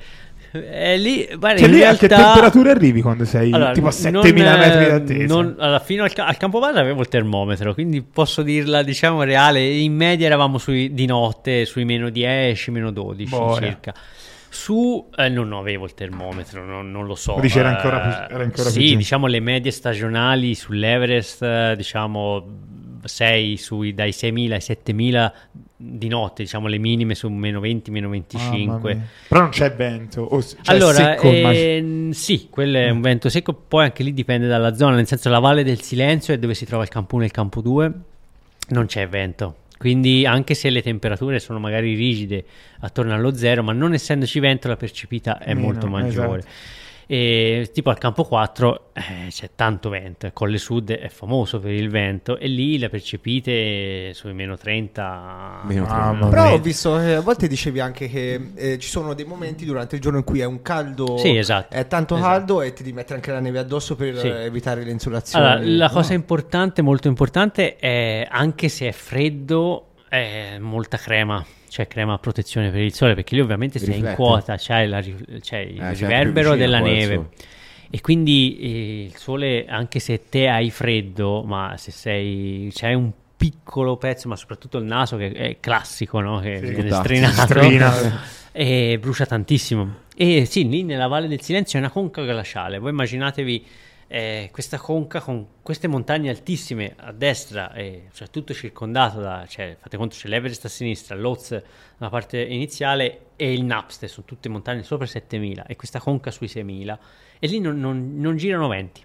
è lì, guarda, cioè, lì realtà... a che temperature arrivi quando sei allora, tipo a 7000 metri d'altezza? Non, allora, fino al, al campo base avevo il termometro, quindi posso dirla diciamo reale. In media eravamo sui, di notte sui meno 10, meno 12 Buona. circa. Su eh, non avevo il termometro, non, non lo so. Dice era ancora più, era ancora sì, diciamo le medie stagionali sull'Everest, eh, diciamo 6 sui, dai 6.000 ai 7.000 di notte, diciamo le minime su meno 20, meno 25. Però non c'è vento. O, cioè allora, eh, sì, quello è un mm. vento secco, poi anche lì dipende dalla zona, nel senso la Valle del Silenzio è dove si trova il campo 1 e il campo 2, non c'è vento. Quindi anche se le temperature sono magari rigide attorno allo zero, ma non essendoci vento la percepita è Meno, molto maggiore. Esatto. E tipo al campo 4 eh, c'è tanto vento, e Colle Sud è famoso per il vento e lì la percepite sui meno 30. Meno 30. Ah, Però ho visto che a volte dicevi anche che eh, ci sono dei momenti durante il giorno in cui è un caldo, sì, esatto, è tanto esatto. caldo e ti devi mettere anche la neve addosso per sì. evitare l'insolazione. Allora, la cosa importante, molto importante, è anche se è freddo, è molta crema c'è crema a protezione per il sole perché lì ovviamente sei in quota, c'è, la, c'è il eh, riverbero della neve. e quindi eh, il sole anche se te hai freddo ma se sei c'è un piccolo pezzo ma soprattutto il naso che è classico no? che sì, viene strinato e brucia tantissimo. E sì lì nella Valle del Silenzio è una conca glaciale. Voi immaginatevi eh, questa conca con queste montagne altissime a destra, e, cioè tutto circondato da, cioè, fate conto c'è l'Everest a sinistra, l'Oz nella parte iniziale e il Napste, sono tutte montagne sopra i 7000 e questa conca sui 6000 e lì non, non, non girano venti.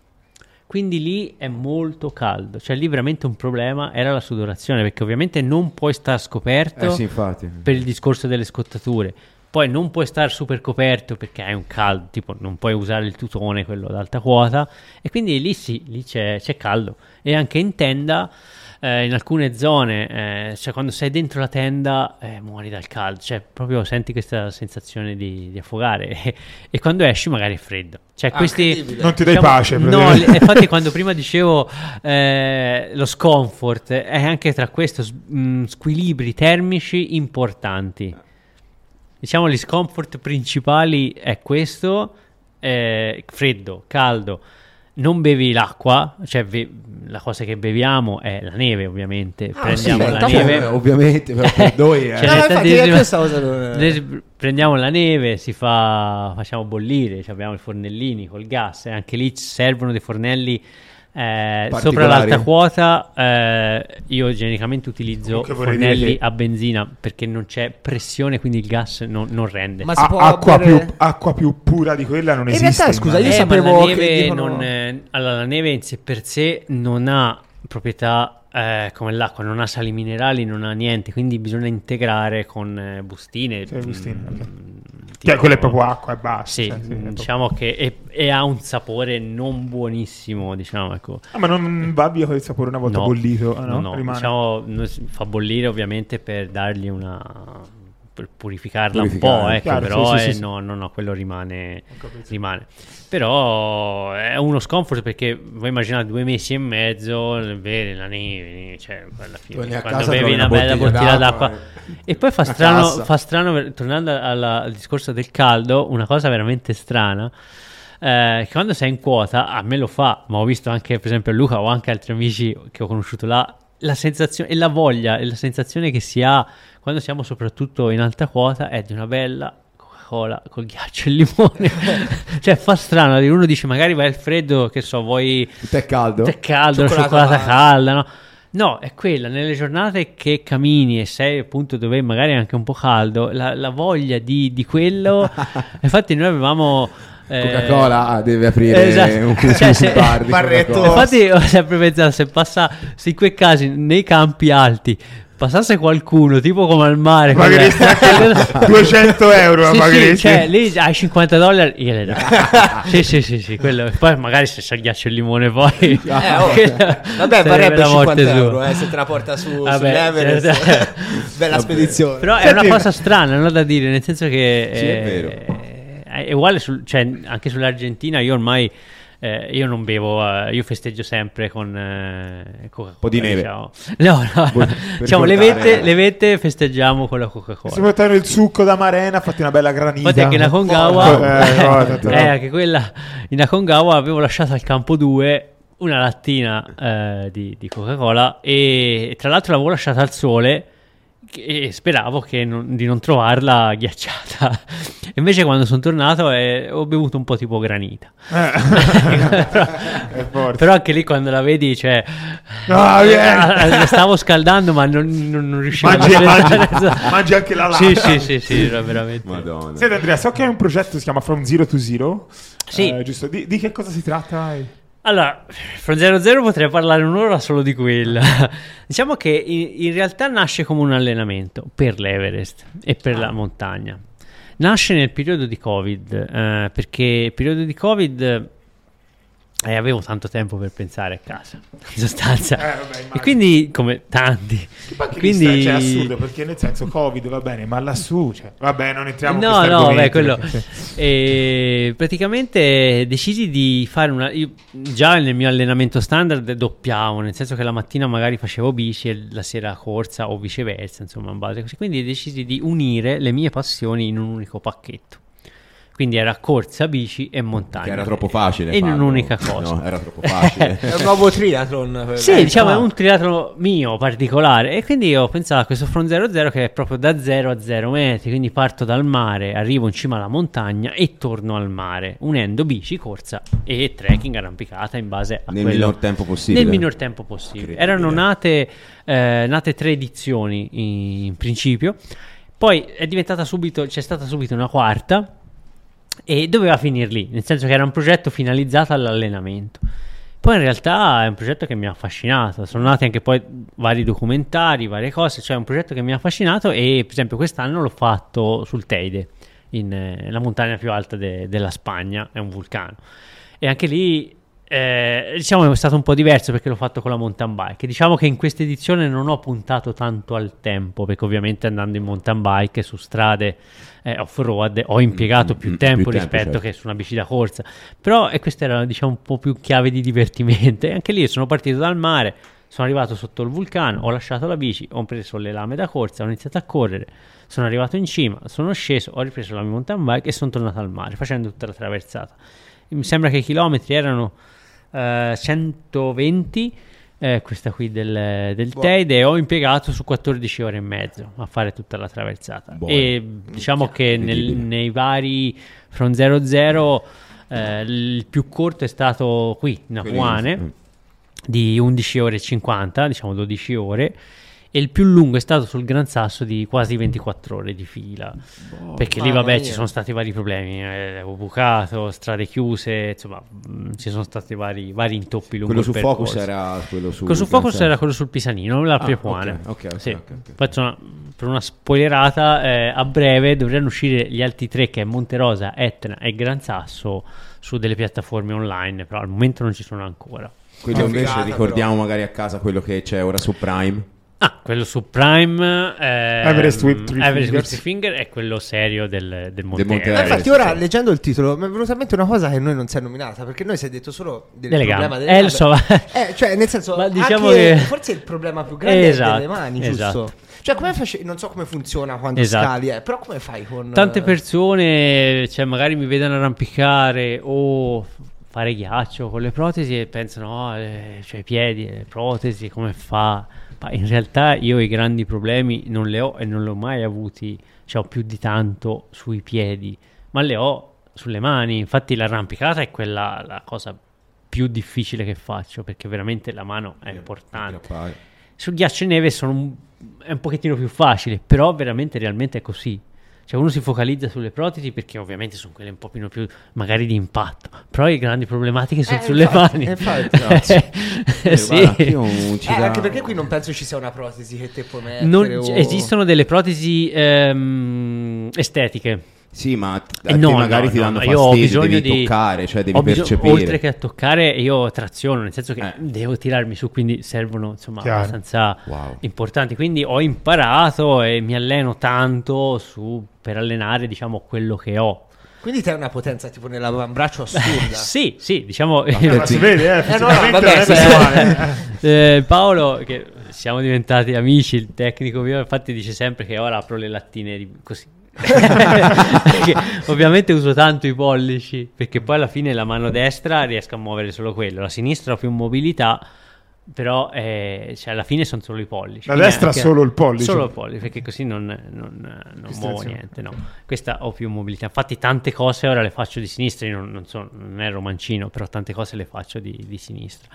Quindi lì è molto caldo, cioè lì veramente un problema era la sudorazione perché ovviamente non puoi stare scoperto eh sì, per il discorso delle scottature poi non puoi stare super coperto perché hai un caldo, tipo non puoi usare il tutone, quello ad alta quota, e quindi lì sì, lì c'è, c'è caldo. E anche in tenda, eh, in alcune zone, eh, cioè quando sei dentro la tenda, eh, muori dal caldo, cioè proprio senti questa sensazione di, di affogare. E, e, quando esci magari è freddo. Cioè, ah, questi, non ti dai diciamo, pace. No, infatti quando prima dicevo eh, lo scomfort, è anche tra questo mh, mm, squilibri termici importanti diciamo gli scomfort principali è questo, eh, freddo, caldo, non bevi l'acqua, cioè ve- la cosa che beviamo è la neve ovviamente, ah, prendiamo sì, la neve. ovviamente, però per noi è... cioè, no, prendiamo la neve, si fa, facciamo bollire, cioè abbiamo i fornellini col gas e anche lì servono dei fornelli eh, sopra l'alta quota eh, io genericamente utilizzo fornelli che... a benzina perché non c'è pressione quindi il gas non, non rende ma a- acqua, più, acqua, più, pura di quella non in esiste realtà scusa io eh, sapevo la neve, dicono... non, eh, allora, la neve in sé per sé non ha proprietà eh, come l'acqua, non ha sali minerali, non ha niente, quindi bisogna integrare con eh, bustine. Sì, bustine mh, okay. Cioè, quella è proprio acqua e basta. Sì, cioè, sì diciamo che è, e ha un sapore non buonissimo, diciamo. Ecco. Ah, ma non va via quel sapore una volta no, bollito? No, no, no diciamo, fa bollire ovviamente per dargli una purificarla Purificare. un po', ecco, Chiaro, però sì, sì, eh, sì. No, no, no, quello rimane, rimane. Però è uno scomfort perché voi immaginate due mesi e mezzo, bere la neve, cioè alla fine, quando bevi una, bella bottiglia d'acqua. Eh. E poi fa strano, fa strano, tornando alla, al discorso del caldo, una cosa veramente strana. Eh, quando sei in quota, a me lo fa, ma ho visto anche per esempio Luca o anche altri amici che ho conosciuto là, la sensazione e la voglia e la sensazione che si ha quando siamo soprattutto in alta quota è di una bella Coca-Cola con ghiaccio e limone. cioè fa strano, uno dice magari vai al freddo, che so, vuoi... Tè caldo? Tè caldo, cioccolata, cioccolata calda, no? No, è quella, nelle giornate che cammini e sei appunto dove magari è anche un po' caldo, la, la voglia di, di quello... Infatti noi avevamo... Eh, Coca-Cola ah, deve aprire esatto. un, cioè, se, bar di Barretto. Infatti ho sempre pensato se passa se in quei casi nei campi alti passasse qualcuno tipo come al mare anche 200 euro sì, sì, cioè lì hai 50 dollari io le do. Sì sì sì sì quello. poi magari se si ghiaccio il limone poi eh, oh, vabbè varrebbe 50 euro eh, se te la porta su sull'Everest. certo. bella spedizione. Però è una cosa strana non da dire nel senso che sì, è, è vero. è uguale sul, cioè, anche sull'Argentina io ormai eh, io non bevo, uh, io festeggio sempre con eh, Coca-Cola. Un po' di neve. Diciamo. No, no. diciamo, le vette, le vette, festeggiamo con la Coca-Cola. Si portano il succo da Marena, fatti una bella granita. Infatti anche in Akongawa, oh, eh, no, eh, anche quella, in Akongawa avevo lasciato al campo 2 una lattina eh, di, di Coca-Cola e tra l'altro l'avevo lasciata al sole e speravo non, di non trovarla ghiacciata. Invece, quando sono tornato, eh, ho bevuto un po' tipo granita. Eh. però, però, anche lì, quando la vedi, cioè, oh, yeah. eh, stavo scaldando, ma non, non, non riuscivo mangi, a mangi, mangi anche la latta. Sì, sì, sì, sì, veramente. Madonna. Senti, Andrea, so che hai un progetto che si chiama From Zero to Zero. Sì. Eh, giusto, di, di che cosa si tratta? Allora, From Zero Zero potrei parlare un'ora solo di quella. diciamo che in, in, realtà nasce come un allenamento per l'Everest e per ah. la montagna. Nasce nel periodo di Covid, eh, perché il periodo di Covid e avevo tanto tempo per pensare a casa, in sostanza. Eh, vabbè, e quindi, come tanti. Quindi... È cioè, assurdo, perché nel senso Covid va bene, ma lassù, cioè, vabbè, non entriamo no, in No, beh, quello... e praticamente decisi di fare una... Io già nel mio allenamento standard doppiavo, nel senso che la mattina magari facevo bici e la sera corsa o viceversa, insomma, in base così. Quindi decisi di unire le mie passioni in un unico pacchetto. Quindi era corsa, bici e montagna. Che era troppo facile. E in un'unica cosa. No, era troppo facile. è un nuovo triathlon. Sì, eh, diciamo, è un triathlon mio particolare. E quindi ho pensato a questo Front 00 che è proprio da 0 a 0 metri. Quindi parto dal mare, arrivo in cima alla montagna e torno al mare, unendo bici, corsa e trekking, arrampicata in base a Nel quello... minor tempo possibile. Nel minor tempo possibile. Erano nate, eh, nate tre edizioni in principio. Poi è diventata subito, c'è stata subito una quarta e doveva finire lì, nel senso che era un progetto finalizzato all'allenamento. Poi in realtà è un progetto che mi ha affascinato, sono nati anche poi vari documentari, varie cose, cioè è un progetto che mi ha affascinato e per esempio quest'anno l'ho fatto sul Teide, in, eh, la montagna più alta de- della Spagna, è un vulcano. E anche lì eh, diciamo è stato un po' diverso perché l'ho fatto con la mountain bike. Diciamo che in questa edizione non ho puntato tanto al tempo perché ovviamente andando in mountain bike su strade eh, off-road ho impiegato mm, più mm, tempo più rispetto tempo, certo. che su una bici da corsa. Però e questa era diciamo un po' più chiave di divertimento. E anche lì sono partito dal mare, sono arrivato sotto il vulcano, ho lasciato la bici, ho preso le lame da corsa, ho iniziato a correre. Sono arrivato in cima, sono sceso, ho ripreso la mia mountain bike e sono tornato al mare facendo tutta la traversata. Mi sembra che i chilometri erano 120 eh, eh, questa qui del, del TED e ho impiegato su 14 ore e mezzo a fare tutta la traversata. Buono. e diciamo che nel, nei vari From 00 eh, il più corto è stato qui in Apuane di 11 ore e 50 diciamo 12 ore e il più lungo è stato sul Gran Sasso di quasi 24 ore di fila. Boh, perché lì, vabbè, mia. ci sono stati vari problemi. Eh, ho bucato, strade chiuse, insomma, mh, mm, ci sono stati vari, vari intoppi lungo Quello su Focus era quello su. Quello su Focus era quello sul Pisanino, la ah, Piepuane. Ok, ok, sì. okay, okay. Faccio una, per una spoilerata, eh, a breve dovranno uscire gli altri tre che è Monterosa, Etna e Gran Sasso su delle piattaforme online, però al momento non ci sono ancora. Quello invece ricordiamo però. magari a casa quello che c'è ora su Prime. Ah, quello su Prime eh, Everest with Three Everest Fingers. With Finger è quello serio del, del Monte, Monte Everest. Infatti ora leggendo il titolo mi è venuta in mente una cosa che noi non si è nominata perché noi si è detto solo del delle problema gambe. delle eh, gambe. So. eh, cioè nel senso Ma diciamo che... forse il problema più grande esatto, è delle mani, esatto. giusto? Cioè, come facevi? Non so come funziona quando esatto. scali, eh, però come fai con. Tante persone, cioè, magari mi vedono arrampicare o fare ghiaccio con le protesi e pensano, oh, eh, cioè, i piedi, le protesi, come fa? Ma in realtà io i grandi problemi non le ho e non li ho mai avuti, cioè ho più di tanto sui piedi, ma le ho sulle mani. Infatti l'arrampicata è quella la cosa più difficile che faccio perché veramente la mano è importante. Sul ghiaccio e neve sono un, è un pochettino più facile, però veramente realmente è così. Cioè uno si focalizza sulle protesi perché ovviamente sono quelle un po' più magari di impatto, però le grandi problematiche sono eh, sulle infatti, mani. Infatti, no. eh, sì. eh, anche perché qui non penso ci sia una protesi che te puoi mettere. Non, o... Esistono delle protesi ehm, estetiche sì, ma eh, no, magari no, ti danno no, fastidio, devi di... toccare, cioè devi bisog- percepire. Oltre che a toccare, io traziono, nel senso che eh. devo tirarmi su, quindi servono insomma Chiaro. abbastanza wow. importanti. Quindi ho imparato e mi alleno tanto su, per allenare, diciamo, quello che ho. Quindi te hai una potenza tipo nell'avambraccio assurda. sì, sì, diciamo... Ma si vede, eh, eh no, no, vabbè, eh, Paolo, che siamo diventati amici, il tecnico mio, infatti dice sempre che ora apro le lattine così ovviamente uso tanto i pollici perché poi alla fine la mano destra riesco a muovere solo quello, la sinistra ho più mobilità, però eh, cioè alla fine sono solo i pollici. La destra anche, solo il pollice. Solo il pollice perché così non, non, non muovo niente. No. Questa ho più mobilità. Infatti tante cose ora le faccio di sinistra, io non, non, so, non ero mancino, però tante cose le faccio di, di sinistra.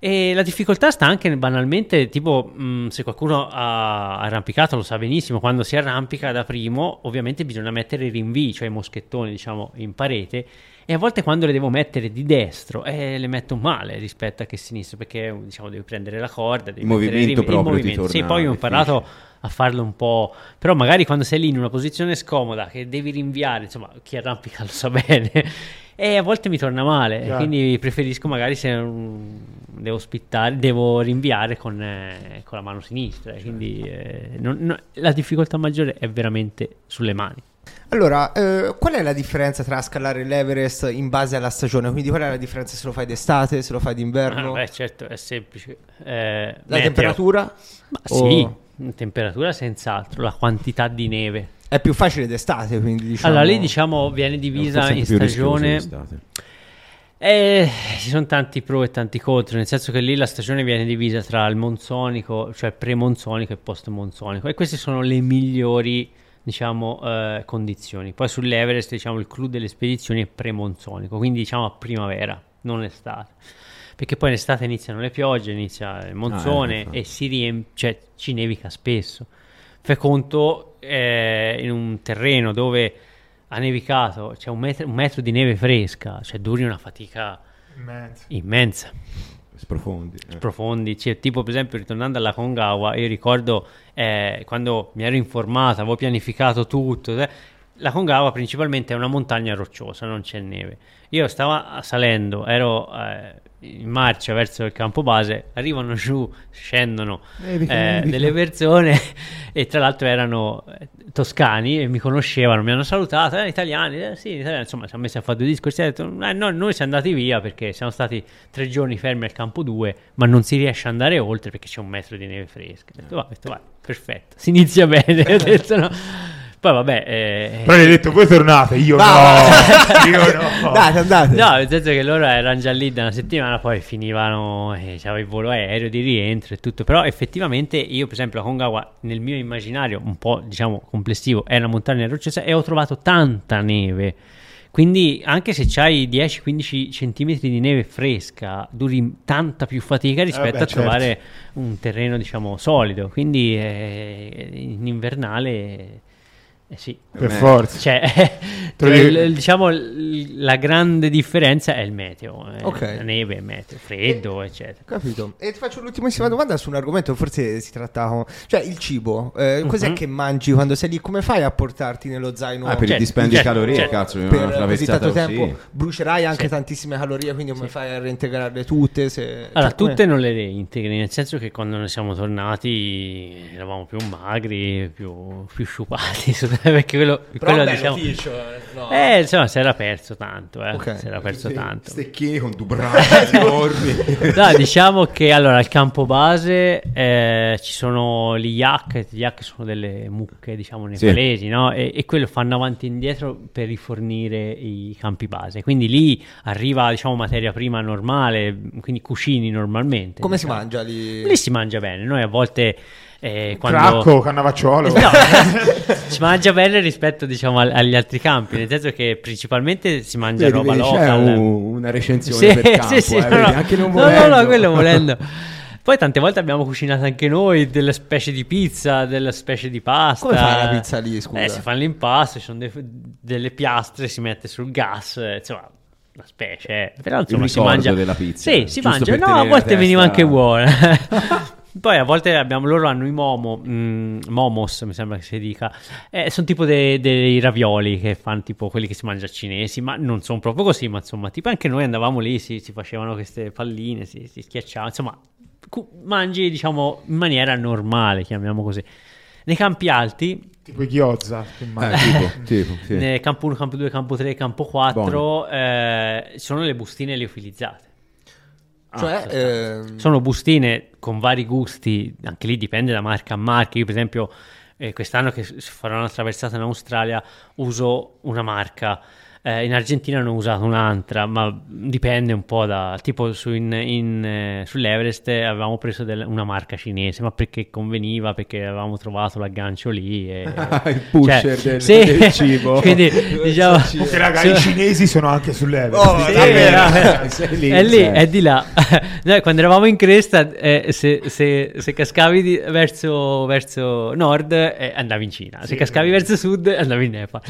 E la difficoltà sta anche banalmente, tipo, mh, mm, se qualcuno ha arrampicato lo sa benissimo, quando si arrampica da primo, ovviamente bisogna mettere i rinvii, cioè i moschettoni, diciamo, in parete e a volte quando le devo mettere di destro eh, le metto male rispetto a che sinistro perché diciamo devi prendere la corda devi il movimento proprio il movimento. sì poi ho imparato a farlo un po' però magari quando sei lì in una posizione scomoda che devi rinviare insomma chi arrampica lo sa bene e a volte mi torna male Chiaro. quindi preferisco magari se un, devo ospitare devo rinviare con, eh, con la mano sinistra quindi eh, non, no, la difficoltà maggiore è veramente sulle mani allora, eh, qual è la differenza tra scalare l'Everest in base alla stagione? Quindi qual è la differenza se lo fai d'estate, se lo fai d'inverno? Ah, beh, certo, è semplice. Eh, la meteo. temperatura? Ma o... Sì, temperatura senz'altro, la quantità di neve. È più facile d'estate, quindi diciamo... Allora, lì diciamo viene divisa in stagione... Eh, ci sono tanti pro e tanti contro, nel senso che lì la stagione viene divisa tra il monsonico, cioè pre-monsonico e post-monsonico, e queste sono le migliori diciamo, eh, condizioni. Poi sull'Everest, diciamo, il clou delle spedizioni è pre-monsonico, quindi diciamo a primavera, non estate. Perché poi in estate iniziano le piogge, inizia il monsone ah, ecco. e si riempie, cioè ci nevica spesso. Fai conto eh, in un terreno dove ha nevicato, c'è un metro, un metro di neve fresca, cioè duri una fatica immensa. immensa sprofondi. Eh. Sprofondi, cioè, tipo per esempio ritornando alla Congawa, io ricordo eh, quando mi ero informato, avevo pianificato tutto, eh, la Congawa principalmente è una montagna rocciosa, non c'è neve. Io stavo salendo, ero eh, in marcia verso il campo base, arrivano giù, scendono eh, delle persone e tra l'altro erano eh, toscani e mi conoscevano, mi hanno salutato, eh, italiani, eh, sì, italiani. insomma ci hanno messo a fare due discorsi, detto, eh, no, noi siamo andati via perché siamo stati tre giorni fermi al campo 2, ma non si riesce ad andare oltre perché c'è un metro di neve fresca. Ho detto, va, ho detto, va perfetto, si inizia bene, ho detto no. Poi vabbè... Eh... Però gli hai detto voi tornate, io no, no. io no. Andate, andate. No, nel senso che loro erano già lì da una settimana, poi finivano, eh, c'era il volo aereo di rientro e tutto. Però effettivamente io per esempio a Kongawa nel mio immaginario un po' diciamo complessivo è una montagna rocciosa e ho trovato tanta neve. Quindi anche se c'hai 10-15 cm di neve fresca, duri tanta più fatica rispetto eh beh, a certo. trovare un terreno, diciamo, solido. Quindi eh, in invernale eh sì, per forza. Cioè, cioè il, diciamo la grande differenza è il meteo, eh, okay. la neve, il meteo, freddo, e, eccetera. Capito. E ti faccio l'ultimissima domanda su un argomento, forse si tratta, cioè il cibo. Eh, cos'è uh-huh. che mangi quando sei lì? Come fai a portarti nello zaino? Ah, per certo, il dispendio certo, di calorie, certo. cazzo, per così tanto tempo sì. brucerai anche sì. tantissime calorie, quindi come sì. fai a reintegrarle tutte? Se... Allora, cioè, tutte non le reintegri, nel senso che quando noi siamo tornati eravamo più magri, più, più sciupati perché quello, quello diciamo, ficio, eh, no. eh, insomma, si era perso tanto, eh. okay. si era perso tanto. Stecchini con dubrati enormi. no, diciamo che allora al campo base eh, ci sono gli yak, gli yak sono delle mucche, diciamo, nepalesi, sì. no? E, e, quello fanno avanti e indietro per rifornire i campi base. Quindi lì arriva, diciamo, materia prima normale, quindi cucini normalmente. Come diciamo. si mangia lì? Lì si mangia bene, noi a volte eh, quando... Cracco, cannavacciolo. No, si mangia bene rispetto diciamo, agli altri campi, nel senso che principalmente si mangia vedi, roba vedi, local. C'è un, una recensione sì, per campo, sì, sì, eh, no, vedi, anche non volendo. No, no, no, quello volendo. Poi tante volte abbiamo cucinato anche noi delle specie di pizza, delle specie di pasta. Come fai la pizza lì, scusa? Eh, si fa l'impasto, ci sono de- delle piastre, si mette sul gas, eh, insomma una specie, eh. però insomma si mangia della pizza. Sì, si mangia. No, a volte veniva anche buona. Poi a volte abbiamo, loro hanno i momo, mm, momos mi sembra che si dica, eh, sono tipo dei, dei, ravioli che fanno tipo quelli che si mangia cinesi, ma non sono proprio così, ma insomma, tipo anche noi andavamo lì, si, si facevano queste palline, si, si schiacciavano, insomma, cu- mangi diciamo in maniera normale, chiamiamo così. Nei campi alti Tipo i ghiozza, eh, tipo, tipo, sì. campo 1, campo 2, campo 3, campo 4 eh, sono le bustine liofilizzate. Ah, cioè, ehm... Sono bustine con vari gusti, anche lì dipende da marca a marca. Io, per esempio, eh, quest'anno che farò una traversata in Australia, uso una marca eh, in Argentina hanno usato un'altra, ma dipende un po' da... Tipo su in, in, eh, sull'Everest avevamo preso del, una marca cinese, ma perché conveniva, perché avevamo trovato l'aggancio lì. E, Il pusher cioè, del, sì, del, cibo. Quindi diciamo... Comunque raga, i cinesi sono anche sull'Everest. Oh, sì, è, lì, è lì, è di là. Noi quando eravamo in cresta, eh, se, se, se, cascavi di, verso, verso, nord, eh, andavi in Cina. Se cascavi verso sud, andavi in Nepal.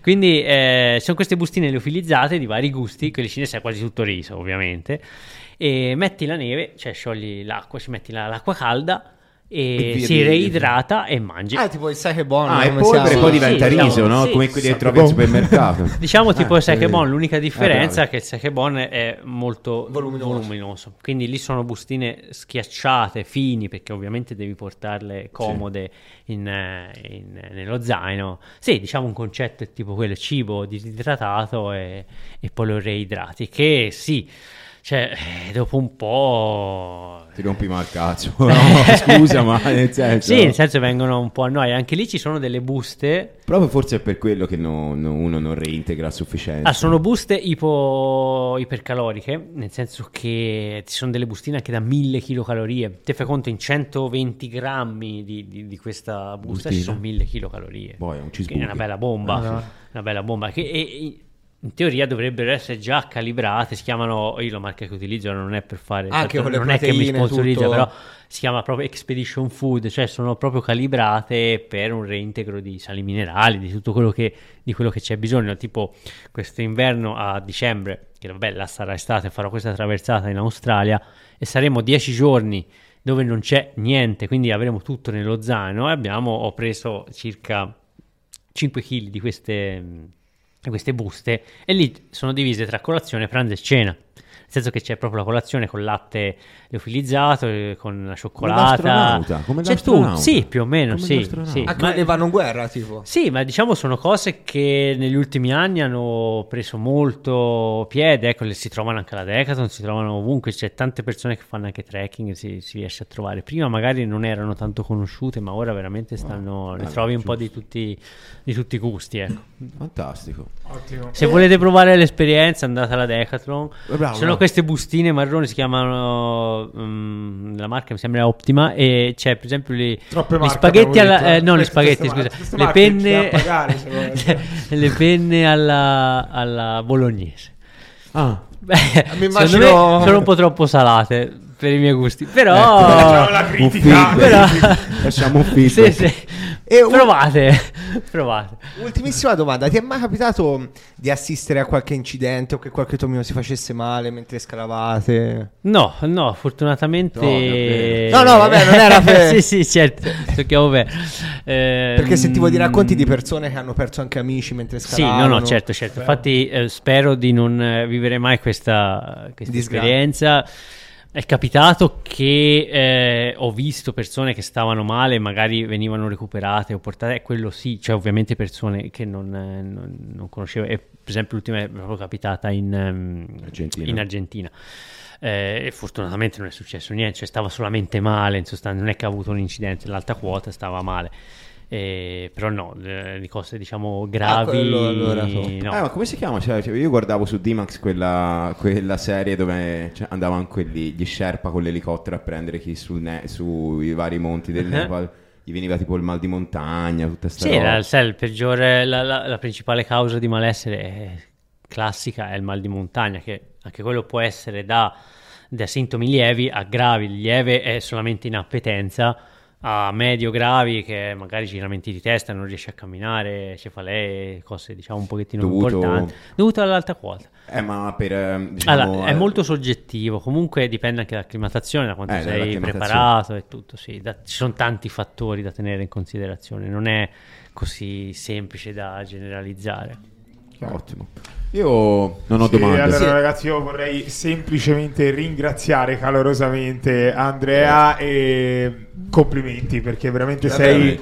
Quindi eh, sono questi queste bustine liofilizzate di vari gusti, quelli cinesi è quasi tutto riso ovviamente, e metti la neve, cioè sciogli l'acqua, ci metti la, l'acqua calda e, si reidrata e mangi. Ah, tipo il sake bon. Ah, e poi, poi diventa sì, riso, no? Sì, Come quelli che trovi al supermercato. diciamo tipo ah, il sake bon, l'unica differenza è che il sake bon è molto voluminoso. voluminoso. Quindi lì sono bustine schiacciate, fini, perché ovviamente devi portarle comode sì. in, in, nello zaino. Sì, diciamo un concetto è tipo quello cibo disidratato e, e poi lo reidrati, che sì cioè, eh, dopo un po'... Ti rompi mal cazzo, no, scusa, ma nel senso... Sì, nel senso vengono un po' a noi. Anche lì ci sono delle buste... Proprio forse è per quello che no, no, uno non reintegra a sufficienza. Ah, sono buste ipo, ipercaloriche, nel senso che ci sono delle bustine anche da 1000 kcal. Te fai conto in 120 grammi di, di, di questa busta Bustina. ci sono 1000 kcal. Poi è un Che è una bella bomba. Ah, una bella bomba. Che, e, in teoria dovrebbero essere già calibrate, si chiamano, io la marca che utilizzo non è per fare, Anche certo, non è che mi sponsorizza, tutto... però si chiama proprio Expedition Food, cioè sono proprio calibrate per un reintegro di sali minerali, di tutto quello che, di quello che c'è bisogno, tipo questo inverno a dicembre, che vabbè la sarà estate, farò questa traversata in Australia e saremo dieci giorni dove non c'è niente, quindi avremo tutto nello zaino e abbiamo, ho preso circa 5 kg di queste queste buste e lì sono divise tra colazione, pranzo e cena senso che c'è proprio la colazione con latte liofilizzato, eh, con la cioccolata. Come c'è tu, sì, più o meno, sì, sì. Ah, ma le vanno in guerra, tipo. Sì, ma diciamo sono cose che negli ultimi anni hanno preso molto piede, ecco, le si trovano anche alla Decathlon, si trovano ovunque, c'è tante persone che fanno anche trekking, si, si riesce a trovare. Prima magari non erano tanto conosciute, ma ora veramente stanno, ah, le trovi un po' di tutti, di tutti i gusti, ecco. Fantastico. Ottimo. Se volete provare l'esperienza andate alla Decathlon. Bravo, sono queste bustine marroni si chiamano um, la marca mi sembra Optima e c'è per esempio le, le spaghetti alla, eh, no le spaghetti scusa. le penne pagare, le penne alla, alla bolognese. Ah. Beh, mi immagino... sono un po' troppo salate per i miei gusti però ecco, la critica. Però... lasciamo un fit sì, sì. E provate, provate. Ultimissima domanda: ti è mai capitato di assistere a qualche incidente o che qualche tuo amico si facesse male mentre scalavate? No, no, fortunatamente. No, no, vabbè, non era per. sì, sì, certo. Tocchiamo bene. Eh, Perché sentivo di racconti di persone che hanno perso anche amici mentre scalavano. Sì, no, no, certo, certo. Infatti, eh, spero di non eh, vivere mai questa, questa esperienza. È capitato che eh, ho visto persone che stavano male, magari venivano recuperate o portate, quello sì, cioè ovviamente persone che non, eh, non, non conoscevo. E, per esempio l'ultima è proprio capitata in, um, Argentina. In Argentina. Eh, e fortunatamente non è successo niente, cioè stava solamente male, in sostanza non è che ha avuto un incidente, l'alta quota stava male. Eh, però no, di cose diciamo gravi. Ah, quello, allora, so. no. eh, ma come si chiama? Cioè, cioè, io guardavo su D-Max quella, quella serie dove cioè, andavano quelli, gli Sherpa con l'elicottero a prendere chi sul ne- sui vari monti del uh-huh. Nepal. Gli veniva tipo il mal di montagna, tutta questa sì, roba. Sì, il peggiore, la, la, la, principale causa di malessere classica è il mal di montagna, che anche quello può essere da, da sintomi lievi a gravi. Il lieve è solamente inappetenza a medio gravi che magari giramenti di testa, non riesce a camminare, cefalee, cose diciamo un pochettino dovuto... importanti, dovuto all'alta quota. Eh, ma per, ehm, diciamo, allora, è eh, molto soggettivo, comunque dipende anche dall'acclimatazione, da quanto eh, sei preparato e tutto, sì. Da, ci sono tanti fattori da tenere in considerazione, non è così semplice da generalizzare. Ottimo. Io non ho sì, domande. Allora, sì. ragazzi, io vorrei semplicemente ringraziare calorosamente Andrea e complimenti perché veramente sei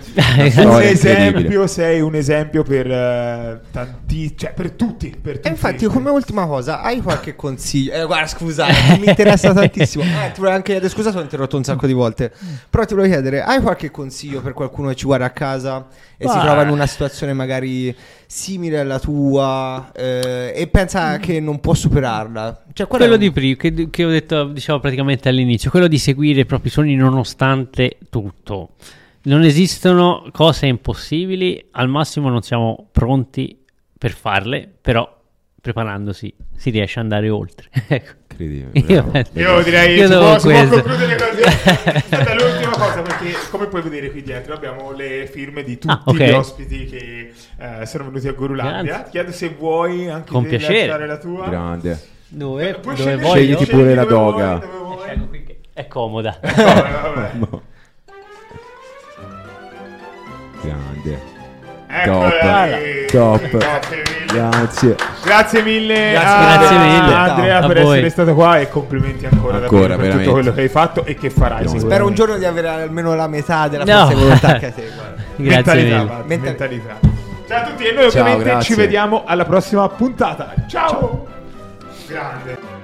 un esempio, sei un esempio per uh, tanti, cioè per tutti. Per tutti. E infatti, come ultima cosa, hai qualche consiglio? Eh, guarda, scusa, mi interessa tantissimo. Eh, ti volevo anche chiedere, scusa, sono interrotto un sacco di volte. Però ti volevo chiedere, hai qualche consiglio per qualcuno che ci guarda a casa e Vai. si trova in una situazione magari simile alla tua eh, e pensa che non può superarla? Cioè, quello è... di prima, che, che, ho detto, diciamo praticamente all'inizio, quello di seguire i propri sogni nonostante tutto. Non esistono cose impossibili, al massimo non siamo pronti per farle, però preparandosi si riesce ad andare oltre. ecco. Io, io direi io si, può, si può concludere così. È l'ultima cosa perché come puoi vedere qui dietro abbiamo le firme di tutti ah, okay. gli ospiti che eh, sono venuti a Gurulandia. Ti chiedo se vuoi anche Con piacere. la tua. Grande. Dove, eh, dove vuoi? Scegliti pure la doga. Vuoi, è comoda. Grande. Top, top. Grazie. Grazie mille, grazie, a, grazie mille. Andrea a per voi. essere stato qua e complimenti ancora, ancora per tutto quello che hai fatto e che farai. Spero un giorno di avere almeno la metà della no. forza volontà che te. Grazie mentalità. Ciao a tutti e noi ovviamente Ciao, ci vediamo alla prossima puntata. Ciao. Ciao. Grande.